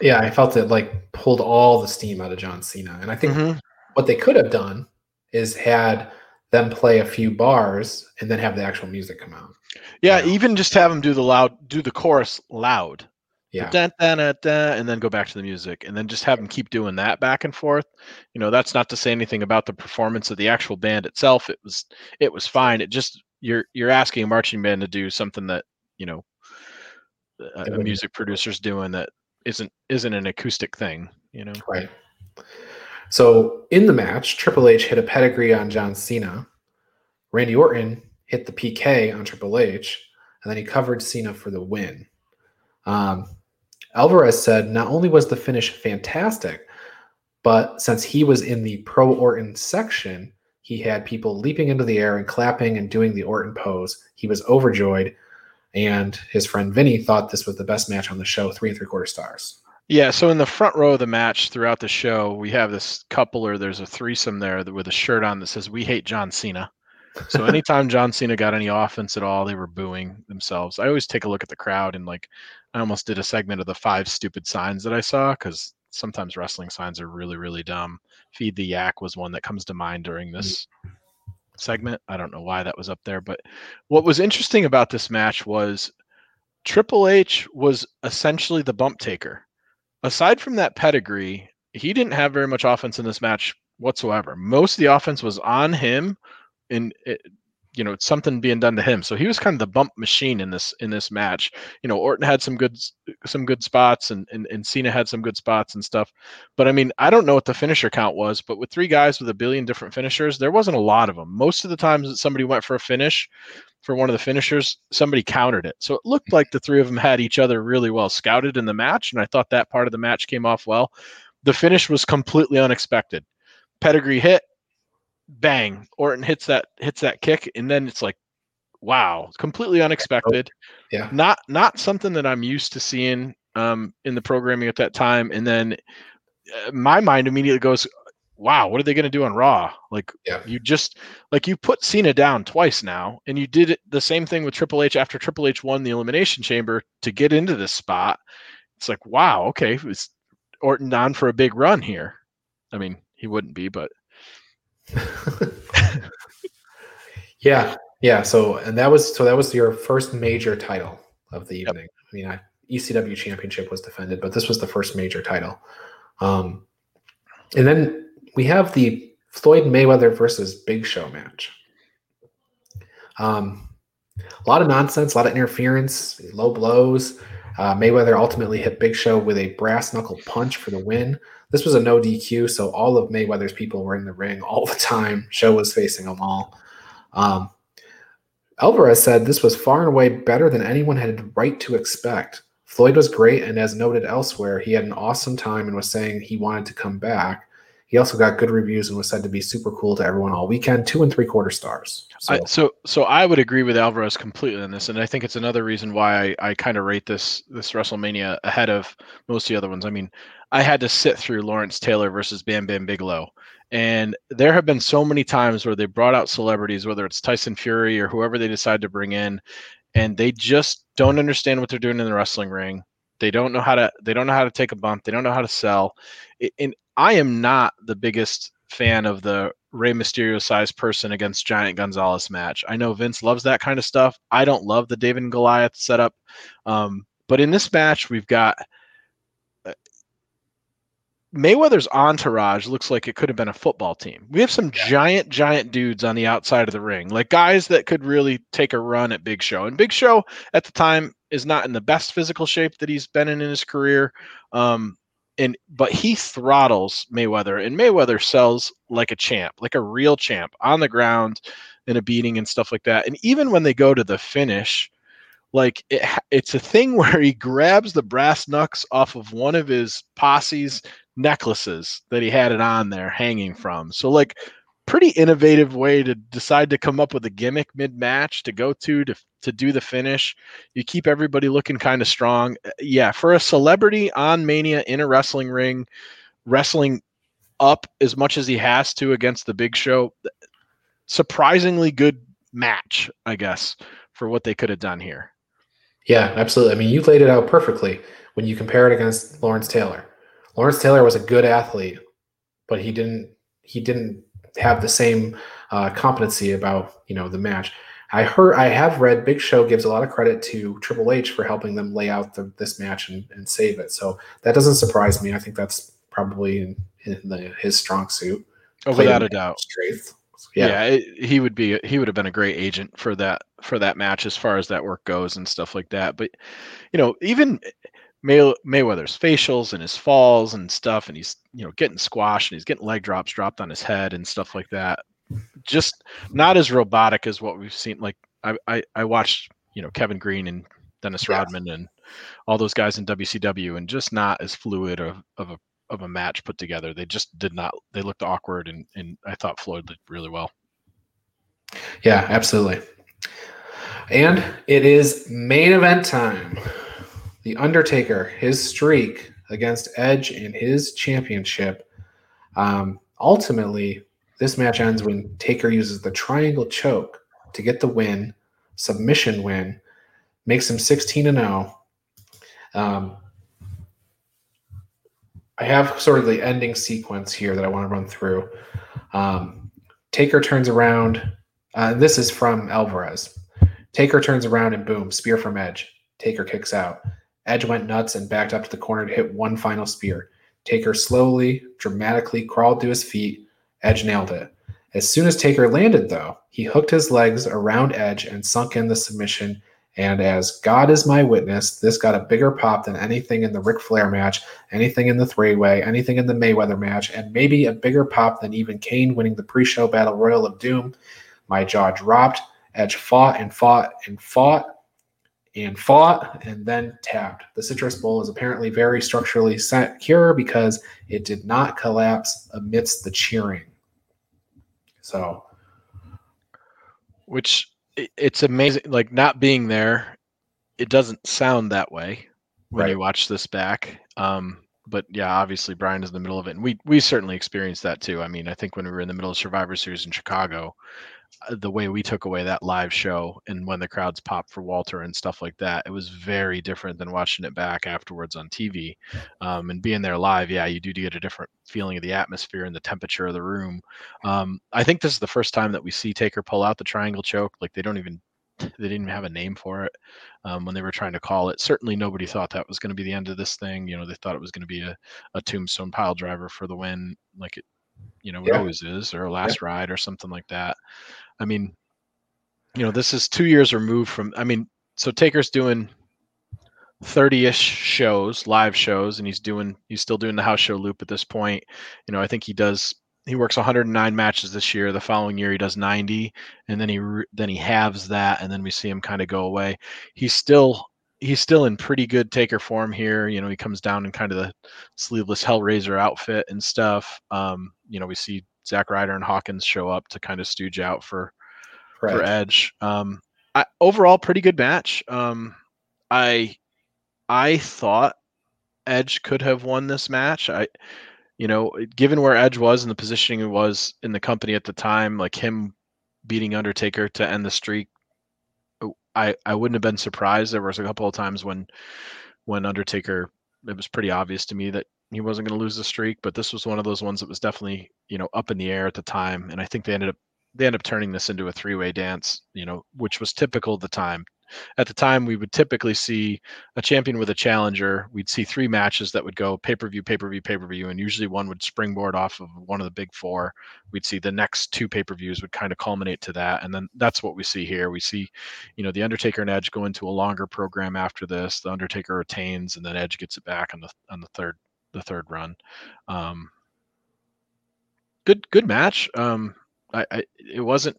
Yeah, I felt it like pulled all the steam out of John Cena, and I think mm-hmm. what they could have done is had them play a few bars and then have the actual music come out. Yeah, even just have them do the loud, do the chorus loud. Yeah. Da, da, da, da, and then go back to the music, and then just have them keep doing that back and forth. You know, that's not to say anything about the performance of the actual band itself. It was, it was fine. It just you're you're asking a marching band to do something that you know a, a music producer's doing that isn't isn't an acoustic thing. You know, right. So in the match, Triple H hit a pedigree on John Cena. Randy Orton hit the PK on Triple H, and then he covered Cena for the win. Um, Alvarez said not only was the finish fantastic, but since he was in the pro Orton section, he had people leaping into the air and clapping and doing the Orton pose. He was overjoyed, and his friend Vinny thought this was the best match on the show, three and three quarter stars. Yeah, so in the front row of the match throughout the show, we have this couple or there's a threesome there with a shirt on that says "We hate John Cena." So anytime John Cena got any offense at all, they were booing themselves. I always take a look at the crowd and like I almost did a segment of the five stupid signs that I saw because sometimes wrestling signs are really really dumb. Feed the yak was one that comes to mind during mm. this segment. I don't know why that was up there, but what was interesting about this match was Triple H was essentially the bump taker aside from that pedigree, he didn't have very much offense in this match whatsoever. Most of the offense was on him, and it, eh, you know, it's something being done to him. So he was kind of the bump machine in this in this match. You know, Orton had some good some good spots, and and, and Cena had some good spots and stuff. But I mean, I don't know what the finisher count was, but with three guys with a billion different finishers, there wasn't a lot of them. Most of the times that somebody went for a finish, for one of the finishers, somebody countered it. So it looked like the three of them had each other really well scouted in the match, and I thought that part of the match came off well. The finish was completely unexpected. Pedigree hit, bang, Orton hits that hits that kick, and then it's like, wow, completely unexpected. Yeah, not not something that I'm used to seeing um, in the programming at that time. And then uh, my mind immediately goes, wow, what are they going to do on Raw? Like yeah. you just like you put Cena down twice now, and you did it the same thing with Triple H after Triple H won the Elimination Chamber to get into this spot. It's like wow, okay, was Orton on for a big run here. I mean, he wouldn't be, but yeah, Yeah, so and that was so that was your first major title of the Yep. evening. I mean, I, ECW championship was defended, but this was the first major title. Um, and then we have the Floyd Mayweather versus Big Show match. Um, a lot of nonsense, a lot of interference, low blows. Uh, Mayweather ultimately hit Big Show with a brass knuckle punch for the win. This was a no DQ, so all of Mayweather's people were in the ring all the time. Show was facing them all. Um, Alvarez said this was far and away better than anyone had right to expect. Floyd was great, and as noted elsewhere, he had an awesome time and was saying he wanted to come back. He also got good reviews and was said to be super cool to everyone all weekend. Two and three quarter stars. So, I, so so I would agree with Alvarez completely on this, and I think it's another reason why I, I kind of rate this this WrestleMania ahead of most of the other ones. I mean, I had to sit through Lawrence Taylor versus Bam Bam Bigelow, and there have been so many times where they brought out celebrities, whether it's Tyson Fury or whoever they decide to bring in, and they just don't understand what they're doing in the wrestling ring. They don't know how to they don't know how to take a bump. They don't know how to sell. And I am not the biggest fan of the Rey Mysterio sized person against Giant Gonzalez match. I know Vince loves that kind of stuff. I don't love the David and Goliath setup. Um, but in this match, we've got uh, Mayweather's entourage looks like it could have been a football team. We have some giant, giant dudes on the outside of the ring, like guys that could really take a run at Big Show. And Big Show at the time is not in the best physical shape that he's been in in his career. Um, and but he throttles Mayweather, and Mayweather sells like a champ, like a real champ, on the ground in a beating and stuff like that. And even when they go to the finish, like it, it's a thing where he grabs the brass knucks off of one of his posse's necklaces that he had it on there hanging from. So like pretty innovative way to decide to come up with a gimmick mid match to go to to to do the finish. You keep everybody looking kind of strong. Uh, Yeah, for a celebrity on Mania in a wrestling ring, wrestling up as much as he has to against the Big Show, surprisingly good match, I guess, for what they could have done here. yeah, absolutely. I mean, you laid it out perfectly when you compare it against Lawrence Taylor. Lawrence Taylor was a good athlete, but he didn't he didn't have the same uh, competency about you know the match. I heard I have read Big Show gives a lot of credit to Triple H for helping them lay out the, this match and, and save it. So that doesn't surprise me. I think that's probably in, in the, his strong suit. Oh, without a doubt. Strength. Yeah, Yeah. it, he would be he would have been a great agent for that for that match as far as that work goes and stuff like that. But you know, even May, Mayweather's facials and his falls and stuff, and he's you know getting squashed and he's getting leg drops dropped on his head and stuff like that. Just not as robotic as what we've seen. Like I I, I watched you know Kevin Greene and Dennis Yeah. Rodman and all those guys in WCW, and just not as fluid of, of a of a match put together. They just did not. They looked awkward, and and I thought Floyd did really well. Yeah, absolutely. And it is main event time. The Undertaker, his streak against Edge in his championship. Um, ultimately, this match ends when Taker uses the triangle choke to get the win, submission win, makes him 16 and 0. Um, I have sort of the ending sequence here that I want to run through. Um, Taker turns around. Uh, this is from Alvarez. Taker turns around and boom, spear from Edge. Taker kicks out. Edge went nuts and backed up to the corner to hit one final spear. Taker slowly, dramatically crawled to his feet. Edge nailed it. As soon as Taker landed, though, he hooked his legs around Edge and sunk in the submission. And as God is my witness, this got a bigger pop than anything in the Ric Flair match, anything in the three way, anything in the Mayweather match, and maybe a bigger pop than even Kane winning the pre show Battle Royal of Doom. My jaw dropped. Edge fought and fought and fought and fought and then tapped. The citrus bowl is apparently very structurally secure because it did not collapse amidst the cheering. So, Which it's amazing. Like not being there, it doesn't sound that way when you watch this back. Um, but yeah, obviously Bryan is in the middle of it, and we we certainly experienced that too. I mean, I think when we were in the middle of Survivor Series in Chicago, the way we took away that live show and when the crowds popped for Walter and stuff like that, it was very different than watching it back afterwards on TV. Um, and being there live, yeah, you do get a different feeling of the atmosphere and the temperature of the room. Um, I think this is the first time that we see Taker pull out the triangle choke. Like they don't even they didn't even have a name for it um, when they were trying to call it. Certainly, nobody thought that was going to be the end of this thing. You know, they thought it was going to be a, a tombstone pile driver for the win, like it, you know, it Yeah. always is, or a last ride or something like that. I mean, you know, this is two years removed from. I mean, so Taker's doing 30-ish shows, live shows, and he's doing he's still doing the house show loop at this point. You know, I think he does he works 109 matches this year. The following year he does 90, and then he then he halves that, and then we see him kind of go away. He's still he's still in pretty good Taker form here. You know, he comes down in kind of the sleeveless Hellraiser outfit and stuff. Um, you know, we see Zack Ryder and Hawkins show up to kind of stooge out for for Edge. Um, I, overall, pretty good match. Um, I I thought Edge could have won this match. I, you know, given where Edge was and the positioning he was in the company at the time, like him beating Undertaker to end the streak, I I wouldn't have been surprised. There was a couple of times when when Undertaker, it was pretty obvious to me that he wasn't going to lose the streak, but this was one of those ones that was definitely you know up in the air at the time, and I think they ended up they ended up turning this into a three way dance, you know, which was typical at the time. At the time, we would typically see a champion with a challenger. We'd see three matches that would go pay per view, pay per view, pay per view, and usually one would springboard off of one of the big four. We'd see the next two pay per views would kind of culminate to that, and then that's what we see here. We see, you know, the Undertaker and Edge go into a longer program after this. The Undertaker retains, and then Edge gets it back on the on the third the third run. Um, good good match. Um, I, I it wasn't.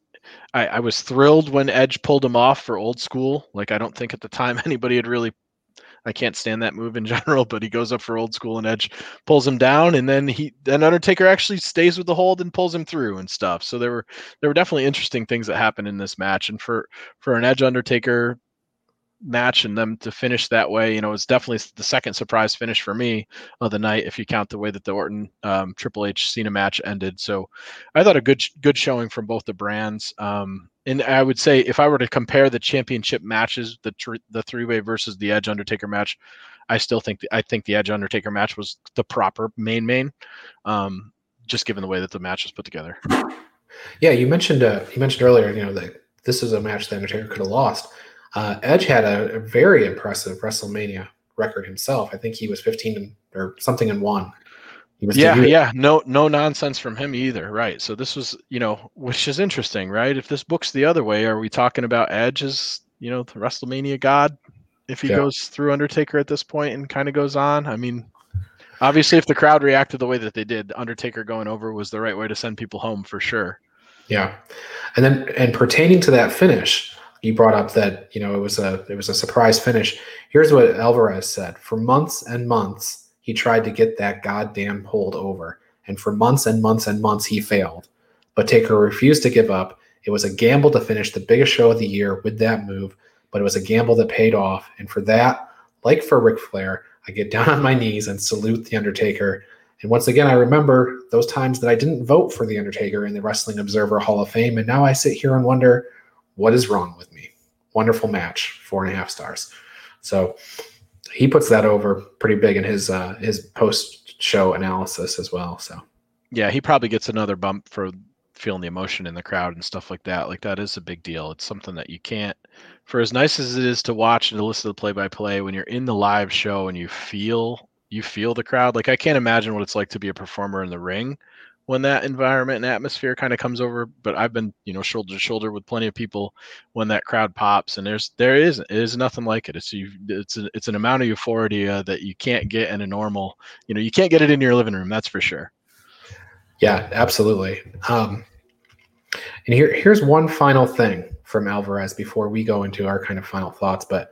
I, I was thrilled when Edge pulled him off for old school. Like I don't think at the time anybody had really. I can't stand that move in general, but he goes up for old school and Edge pulls him down, and then he then Undertaker actually stays with the hold and pulls him through and stuff. So there were there were definitely interesting things that happened in this match, and for for an Edge Undertaker match and them to finish that way, you know, it's definitely the second surprise finish for me of the night if you count the way that the Orton um, Triple H Cena match ended. So I thought a good good showing from both the brands. Um, and I would say if I were to compare the championship matches, the tr- the three way versus the Edge Undertaker match, I still think the, I think the Edge Undertaker match was the proper main main, um, just given the way that the match was put together. Yeah, you mentioned uh, you mentioned earlier, you know, that this is a match the Undertaker could have lost. Uh, Edge had a, a very impressive WrestleMania record himself. I think he was 15 and, or something and one. He was yeah yeah. No no nonsense from him either. Right. So this was you know which is interesting right? If this book's the other way are we talking about edge as you know the wrestlemania god if he Yeah. goes through undertaker at this point and kind of goes on? I mean obviously if the crowd reacted the way that they did undertaker going over was the right way to send people home for sure. Yeah, and then and pertaining to that finish, you brought up that you know it was a it was a surprise finish. Here's what Alvarez said: for months and months, he tried to get that goddamn hold over, and for months and months and months, he failed. But Taker refused to give up. It was a gamble to finish the biggest show of the year with that move, but it was a gamble that paid off. And for that, like for Ric Flair, I get down on my knees and salute the Undertaker. And once again, I remember those times that I didn't vote for The Undertaker in the Wrestling Observer Hall of Fame. And now I sit here and wonder, what is wrong with me? Wonderful match, four and a half stars. So he puts that over pretty big in his uh, his post show analysis as well. So yeah he probably gets another bump for feeling the emotion in the crowd and stuff like that like that is a big deal it's something that you can't for as nice as it is to watch and to listen to the play by play when you're in the live show and you feel you feel the crowd like i can't imagine what it's like to be a performer in the ring when that environment and atmosphere kind of comes over but i've been you know shoulder to shoulder with plenty of people when that crowd pops and there's there is it is nothing like it it's you it's a, it's an amount of euphoria that you can't get in a normal you know you can't get it in your living room that's for sure yeah, absolutely. Um, and here here's one final thing from Alvarez before we go into our kind of final thoughts. But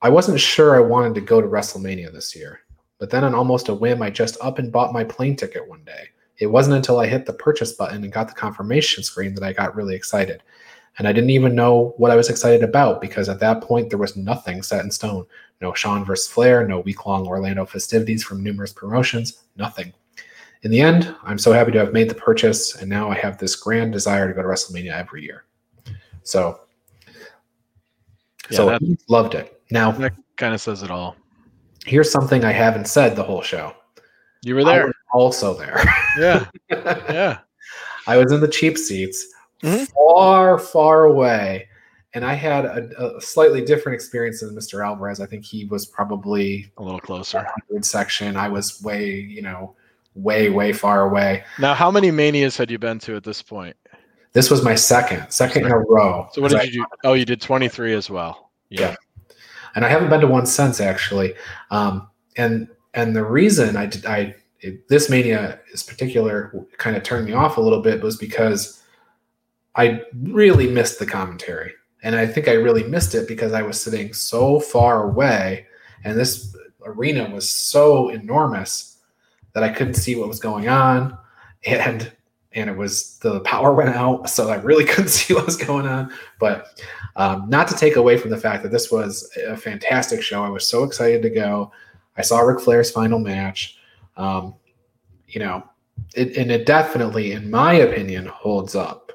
I wasn't sure I wanted to go to WrestleMania this year. But then on almost a whim, I just up and bought my plane ticket one day. It wasn't until I hit the purchase button and got the confirmation screen that I got really excited. And I didn't even know what I was excited about because at that point there was nothing set in stone. No Shawn versus Flair, no week long Orlando festivities from numerous promotions, nothing. In the end, I'm so happy to have made the purchase, and now I have this grand desire to go to WrestleMania every year. So, Yeah, so that- loved it. Now, That kind of says it all. here's something I haven't said the whole show. You were there. Also there. Yeah. Yeah. I was in the cheap seats, Mhm. far, far away, and I had a, a slightly different experience than Mr. Alvarez. I think he was probably A little closer. section. I was way, you know, way, way far away. Now, how many manias had you been to at this point? This was my second, second in a row. So what did you do? Oh, you did 23 as well. Yeah. and I haven't been to one since actually. Um, and and the reason I did I it, this mania is particular kind of turned me off a little bit was because I really missed the commentary, and I think I really missed it because I was sitting so far away, and this arena was so enormous that I couldn't see what was going on, and and it was the power went out, so I really couldn't see what was going on. But um, not to take away from the fact that this was a fantastic show. I was so excited to go. I saw Ric Flair's final match. Um, you know, it, and it definitely, in my opinion, holds up.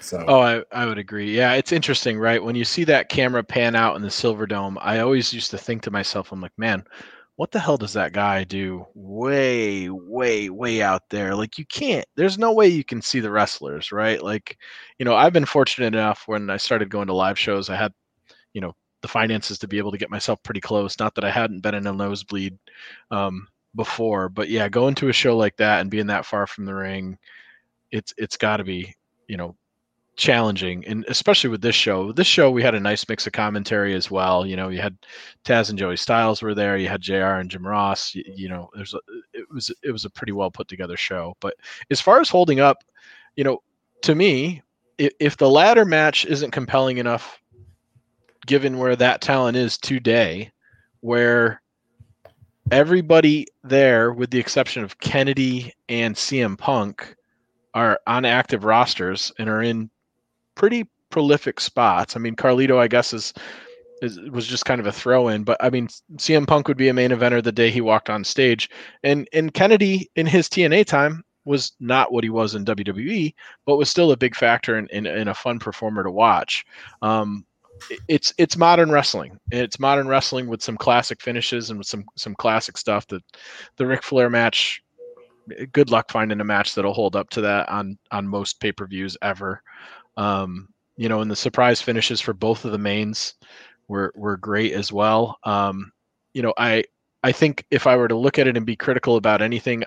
So, Oh, I, I would agree. Yeah, it's interesting, right? When you see that camera pan out in the Silverdome, I always used to think to myself, I'm like, man, what the hell does that guy do way, way, way out there? Like, you can't, there's no way you can see the wrestlers, right? Like, you know, I've been fortunate enough when I started going to live shows, I had, you know, the finances to be able to get myself pretty close. Not that I hadn't been in a nosebleed um, before, but yeah, going to a show like that and being that far from the ring, it's it's got to be, you know, challenging and especially with this show. This show we had a nice mix of commentary as well you know you had taz and joey styles were there you had jr and jim ross you, you know there's a it was it was a pretty well put together show. But as far as holding up you know to me if, if the ladder match isn't compelling enough given where that talent is today where everybody there with the exception of kennedy and cm punk are on active rosters and are in pretty prolific spots. I mean, Carlito, I guess, is, is was just kind of a throw in, but I mean, CM Punk would be a main eventer the day he walked on stage, and and Kennedy in his TNA time was not what he was in WWE, but was still a big factor and a fun performer to watch. Um, it's it's modern wrestling. It's modern wrestling with some classic finishes and with some some classic stuff. That the Ric Flair match good luck finding a match that'll hold up to that on on most pay-per-views ever um you know and the surprise finishes for both of the mains were were great as well um you know i i think if i were to look at it and be critical about anything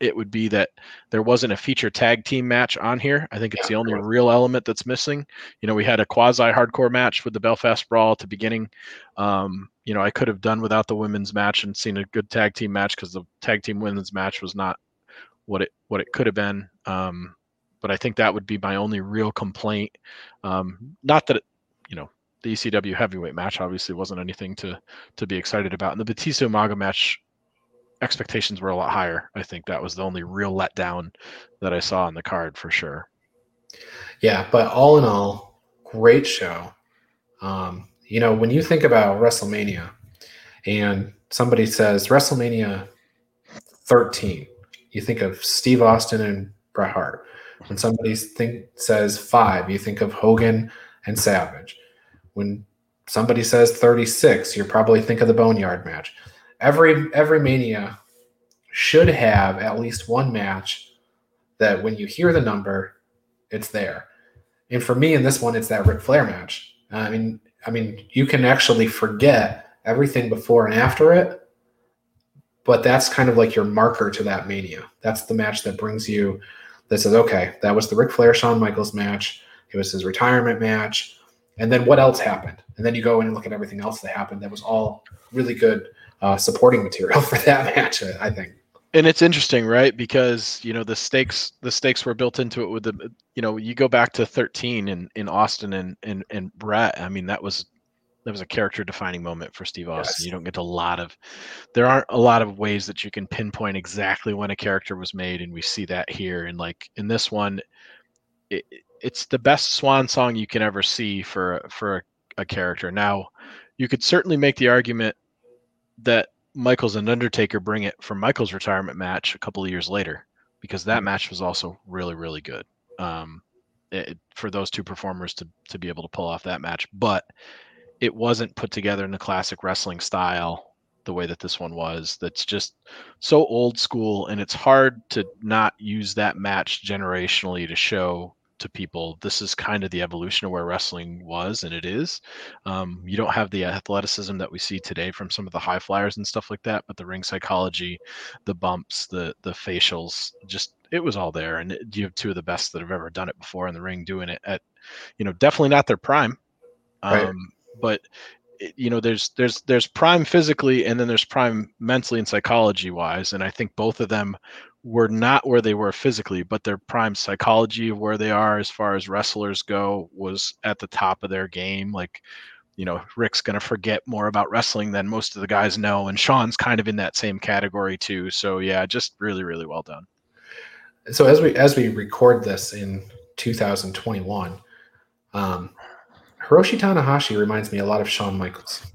it would be that there wasn't a feature tag team match on here. I think it's yeah, the only real element that's missing. You know we had a quasi hardcore match with the belfast brawl at the beginning. Um you know i could have done without the women's match and seen a good tag team match because the tag team women's match was not what it what it could have been. Um, but I think that would be my only real complaint. Um, not that it, you know the ECW heavyweight match obviously wasn't anything to to be excited about, and the Batista Umaga match expectations were a lot higher. I think that was the only real letdown that I saw on the card for sure. Yeah, but all in all, great show. Um, you know, when you think about WrestleMania, and somebody says WrestleMania 13 you think of Steve Austin and Bret Hart. When somebody think says five, you think of Hogan and Savage. When somebody says 36, you probably think of the Boneyard match. Every every mania should have at least one match that when you hear the number, it's there. And for me in this one, it's that Ric Flair match. I mean, I mean, you can actually forget everything before and after it but that's kind of like your marker to that mania. That's the match that brings you that says, okay, that was the Ric Flair Shawn Michaels match. It was his retirement match. And then what else happened? And then you go in and look at everything else that happened. That was all really good uh, supporting material for that match, I think. And it's interesting, right? Because you know the stakes the stakes were built into it with the you know you go back to 13 in in Austin and and and Bret. I mean that was that was a character defining moment for Steve Austin. Yes. You don't get a lot of there aren't a lot of ways that you can pinpoint exactly when a character was made and we see that here and like in this one it, it's the best swan song you can ever see for for a, a character. Now, you could certainly make the argument that Michaels and Undertaker bring it from Michaels' retirement match a couple of years later because that match was also really really good. Um, it, for those two performers to to be able to pull off that match, but it wasn't put together in the classic wrestling style the way that this one was. That's just so old school, and it's hard to not use that match generationally to show to people this is kind of the evolution of where wrestling was and it is um, you don't have the athleticism that we see today from some of the high flyers and stuff like that but the ring psychology the bumps the the facials just it was all there and it, you have two of the best that have ever done it before in the ring doing it at you know definitely not their prime um, Right. but you know there's there's there's prime physically and then there's prime mentally and psychology wise and i think both of them were not where they were physically but their prime psychology of where they are as far as wrestlers go was at the top of their game like you know Ric's going to forget more about wrestling than most of the guys know and Shawn's kind of in that same category too so yeah just really really well done. So as we as we record this in 2021, um, Hiroshi Tanahashi reminds me a lot of Shawn Michaels,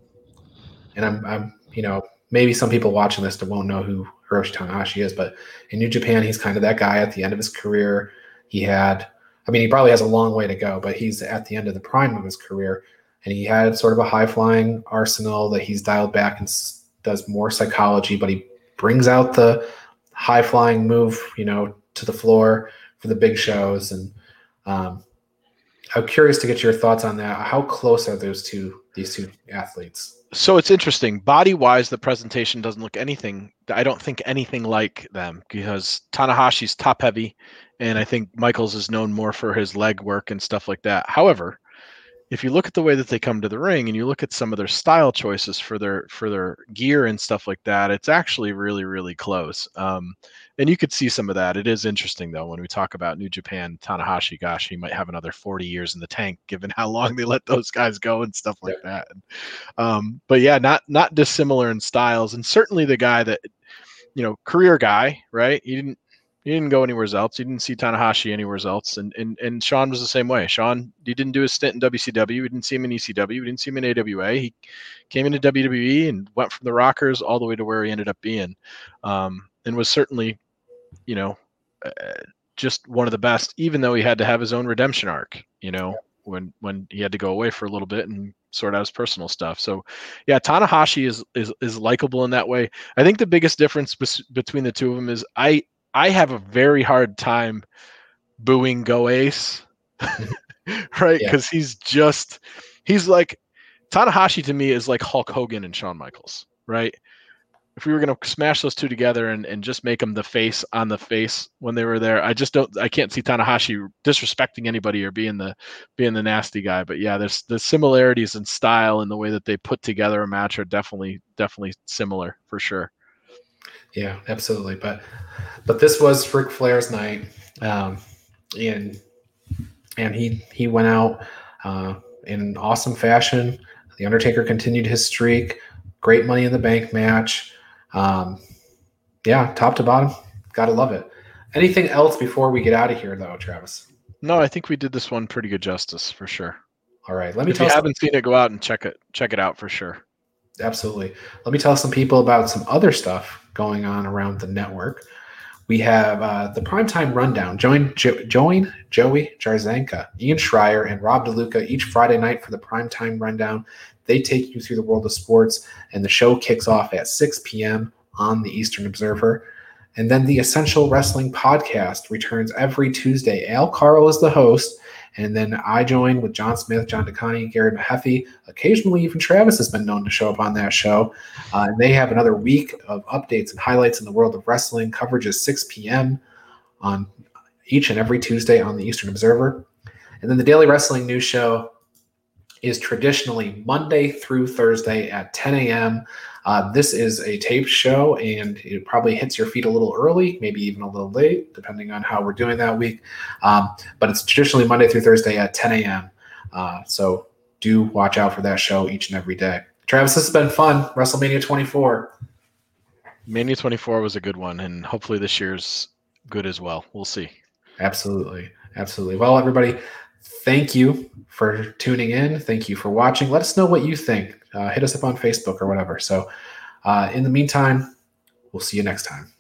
and I'm I'm you know maybe some people watching this won't know who Hiroshi Tanahashi is, but in New Japan he's kind of that guy at the end of his career. He had, I mean, he probably has a long way to go, but he's at the end of the prime of his career, and he had sort of a high flying arsenal that he's dialed back and does more psychology, but he brings out the high flying move, you know, to the floor for the big shows. And um, I'm curious to get your thoughts on that. How close are those two, these two athletes? so it's interesting body wise the presentation doesn't look anything i don't think anything like them because tanahashi's top heavy and i think michaels is known more for his leg work and stuff like that however if you look at the way that they come to the ring and you look at some of their style choices for their for their gear and stuff like that it's actually really really close um, and you could see some of that it is interesting though when we talk about new japan tanahashi gosh he might have another 40 years in the tank given how long they let those guys go and stuff like that um, but yeah, not not dissimilar in styles, and certainly the guy that you know, career guy, right? He didn't he didn't go anywhere else. He didn't see Tanahashi anywhere else, and and and Shawn was the same way. Shawn he didn't do his stint in WCW. We didn't see him in ECW. We didn't see him in AWA. He came into WWE and went from the Rockers all the way to where he ended up being, um, and was certainly, you know. Uh, just one of the best, even though he had to have his own redemption arc. You know, when when he had to go away for a little bit and sort out his personal stuff. So, yeah, Tanahashi is is is likable in that way. I think the biggest difference between the two of them is I I have a very hard time booing Go Ace, right? Yeah. Because he's just he's like Tanahashi to me is like Hulk Hogan and Shawn Michaels, right? If we were gonna smash those two together and, and just make them the face on the face when they were there, I just don't I can't see Tanahashi disrespecting anybody or being the being the nasty guy. But yeah, there's the similarities in style and the way that they put together a match are definitely definitely similar for sure. Yeah, absolutely. But but this was Ric Flair's night, um, and and he he went out uh, in awesome fashion. The Undertaker continued his streak. Great Money in the Bank match. Um, yeah, top to bottom, gotta love it. Anything else before we get out of here, though, Travis? No, I think we did this one pretty good justice for sure. All right, let me If tell you haven't seen it, go out and check it check it out for sure. Absolutely. Let me tell some people about some other stuff going on around the network. We have uh, the primetime rundown. Join jo- join Joey Jarzanka, Ian Schreier, and Rob DeLuca each Friday night for the primetime rundown. They take you through the world of sports, and the show kicks off at 6 p.m. on the Eastern Observer. And then the Essential Wrestling Podcast returns every Tuesday. Al Carl is the host, and then I join with John Smith, John DeConnie, Gary Mahaffey. Occasionally, even Travis has been known to show up on that show. Uh, and they have another week of updates and highlights in the world of wrestling. Coverage is 6 p.m. on each and every Tuesday on the Eastern Observer. And then the Daily Wrestling News Show is traditionally Monday through Thursday at 10 a.m. Uh, this is a taped show, and it probably hits your feet a little early, maybe even a little late, depending on how we're doing that week. Um, but it's traditionally Monday through Thursday at 10 a.m. Uh, so do watch out for that show each and every day. Travis, this has been fun. WrestleMania 24. Mania 24 was a good one, and hopefully this year's good as well. We'll see. Absolutely. Absolutely. Well, everybody, thank you for tuning in. Thank you for watching. Let us know what you think. Uh, hit us up on Facebook or whatever. So, uh, in the meantime, we'll see you next time.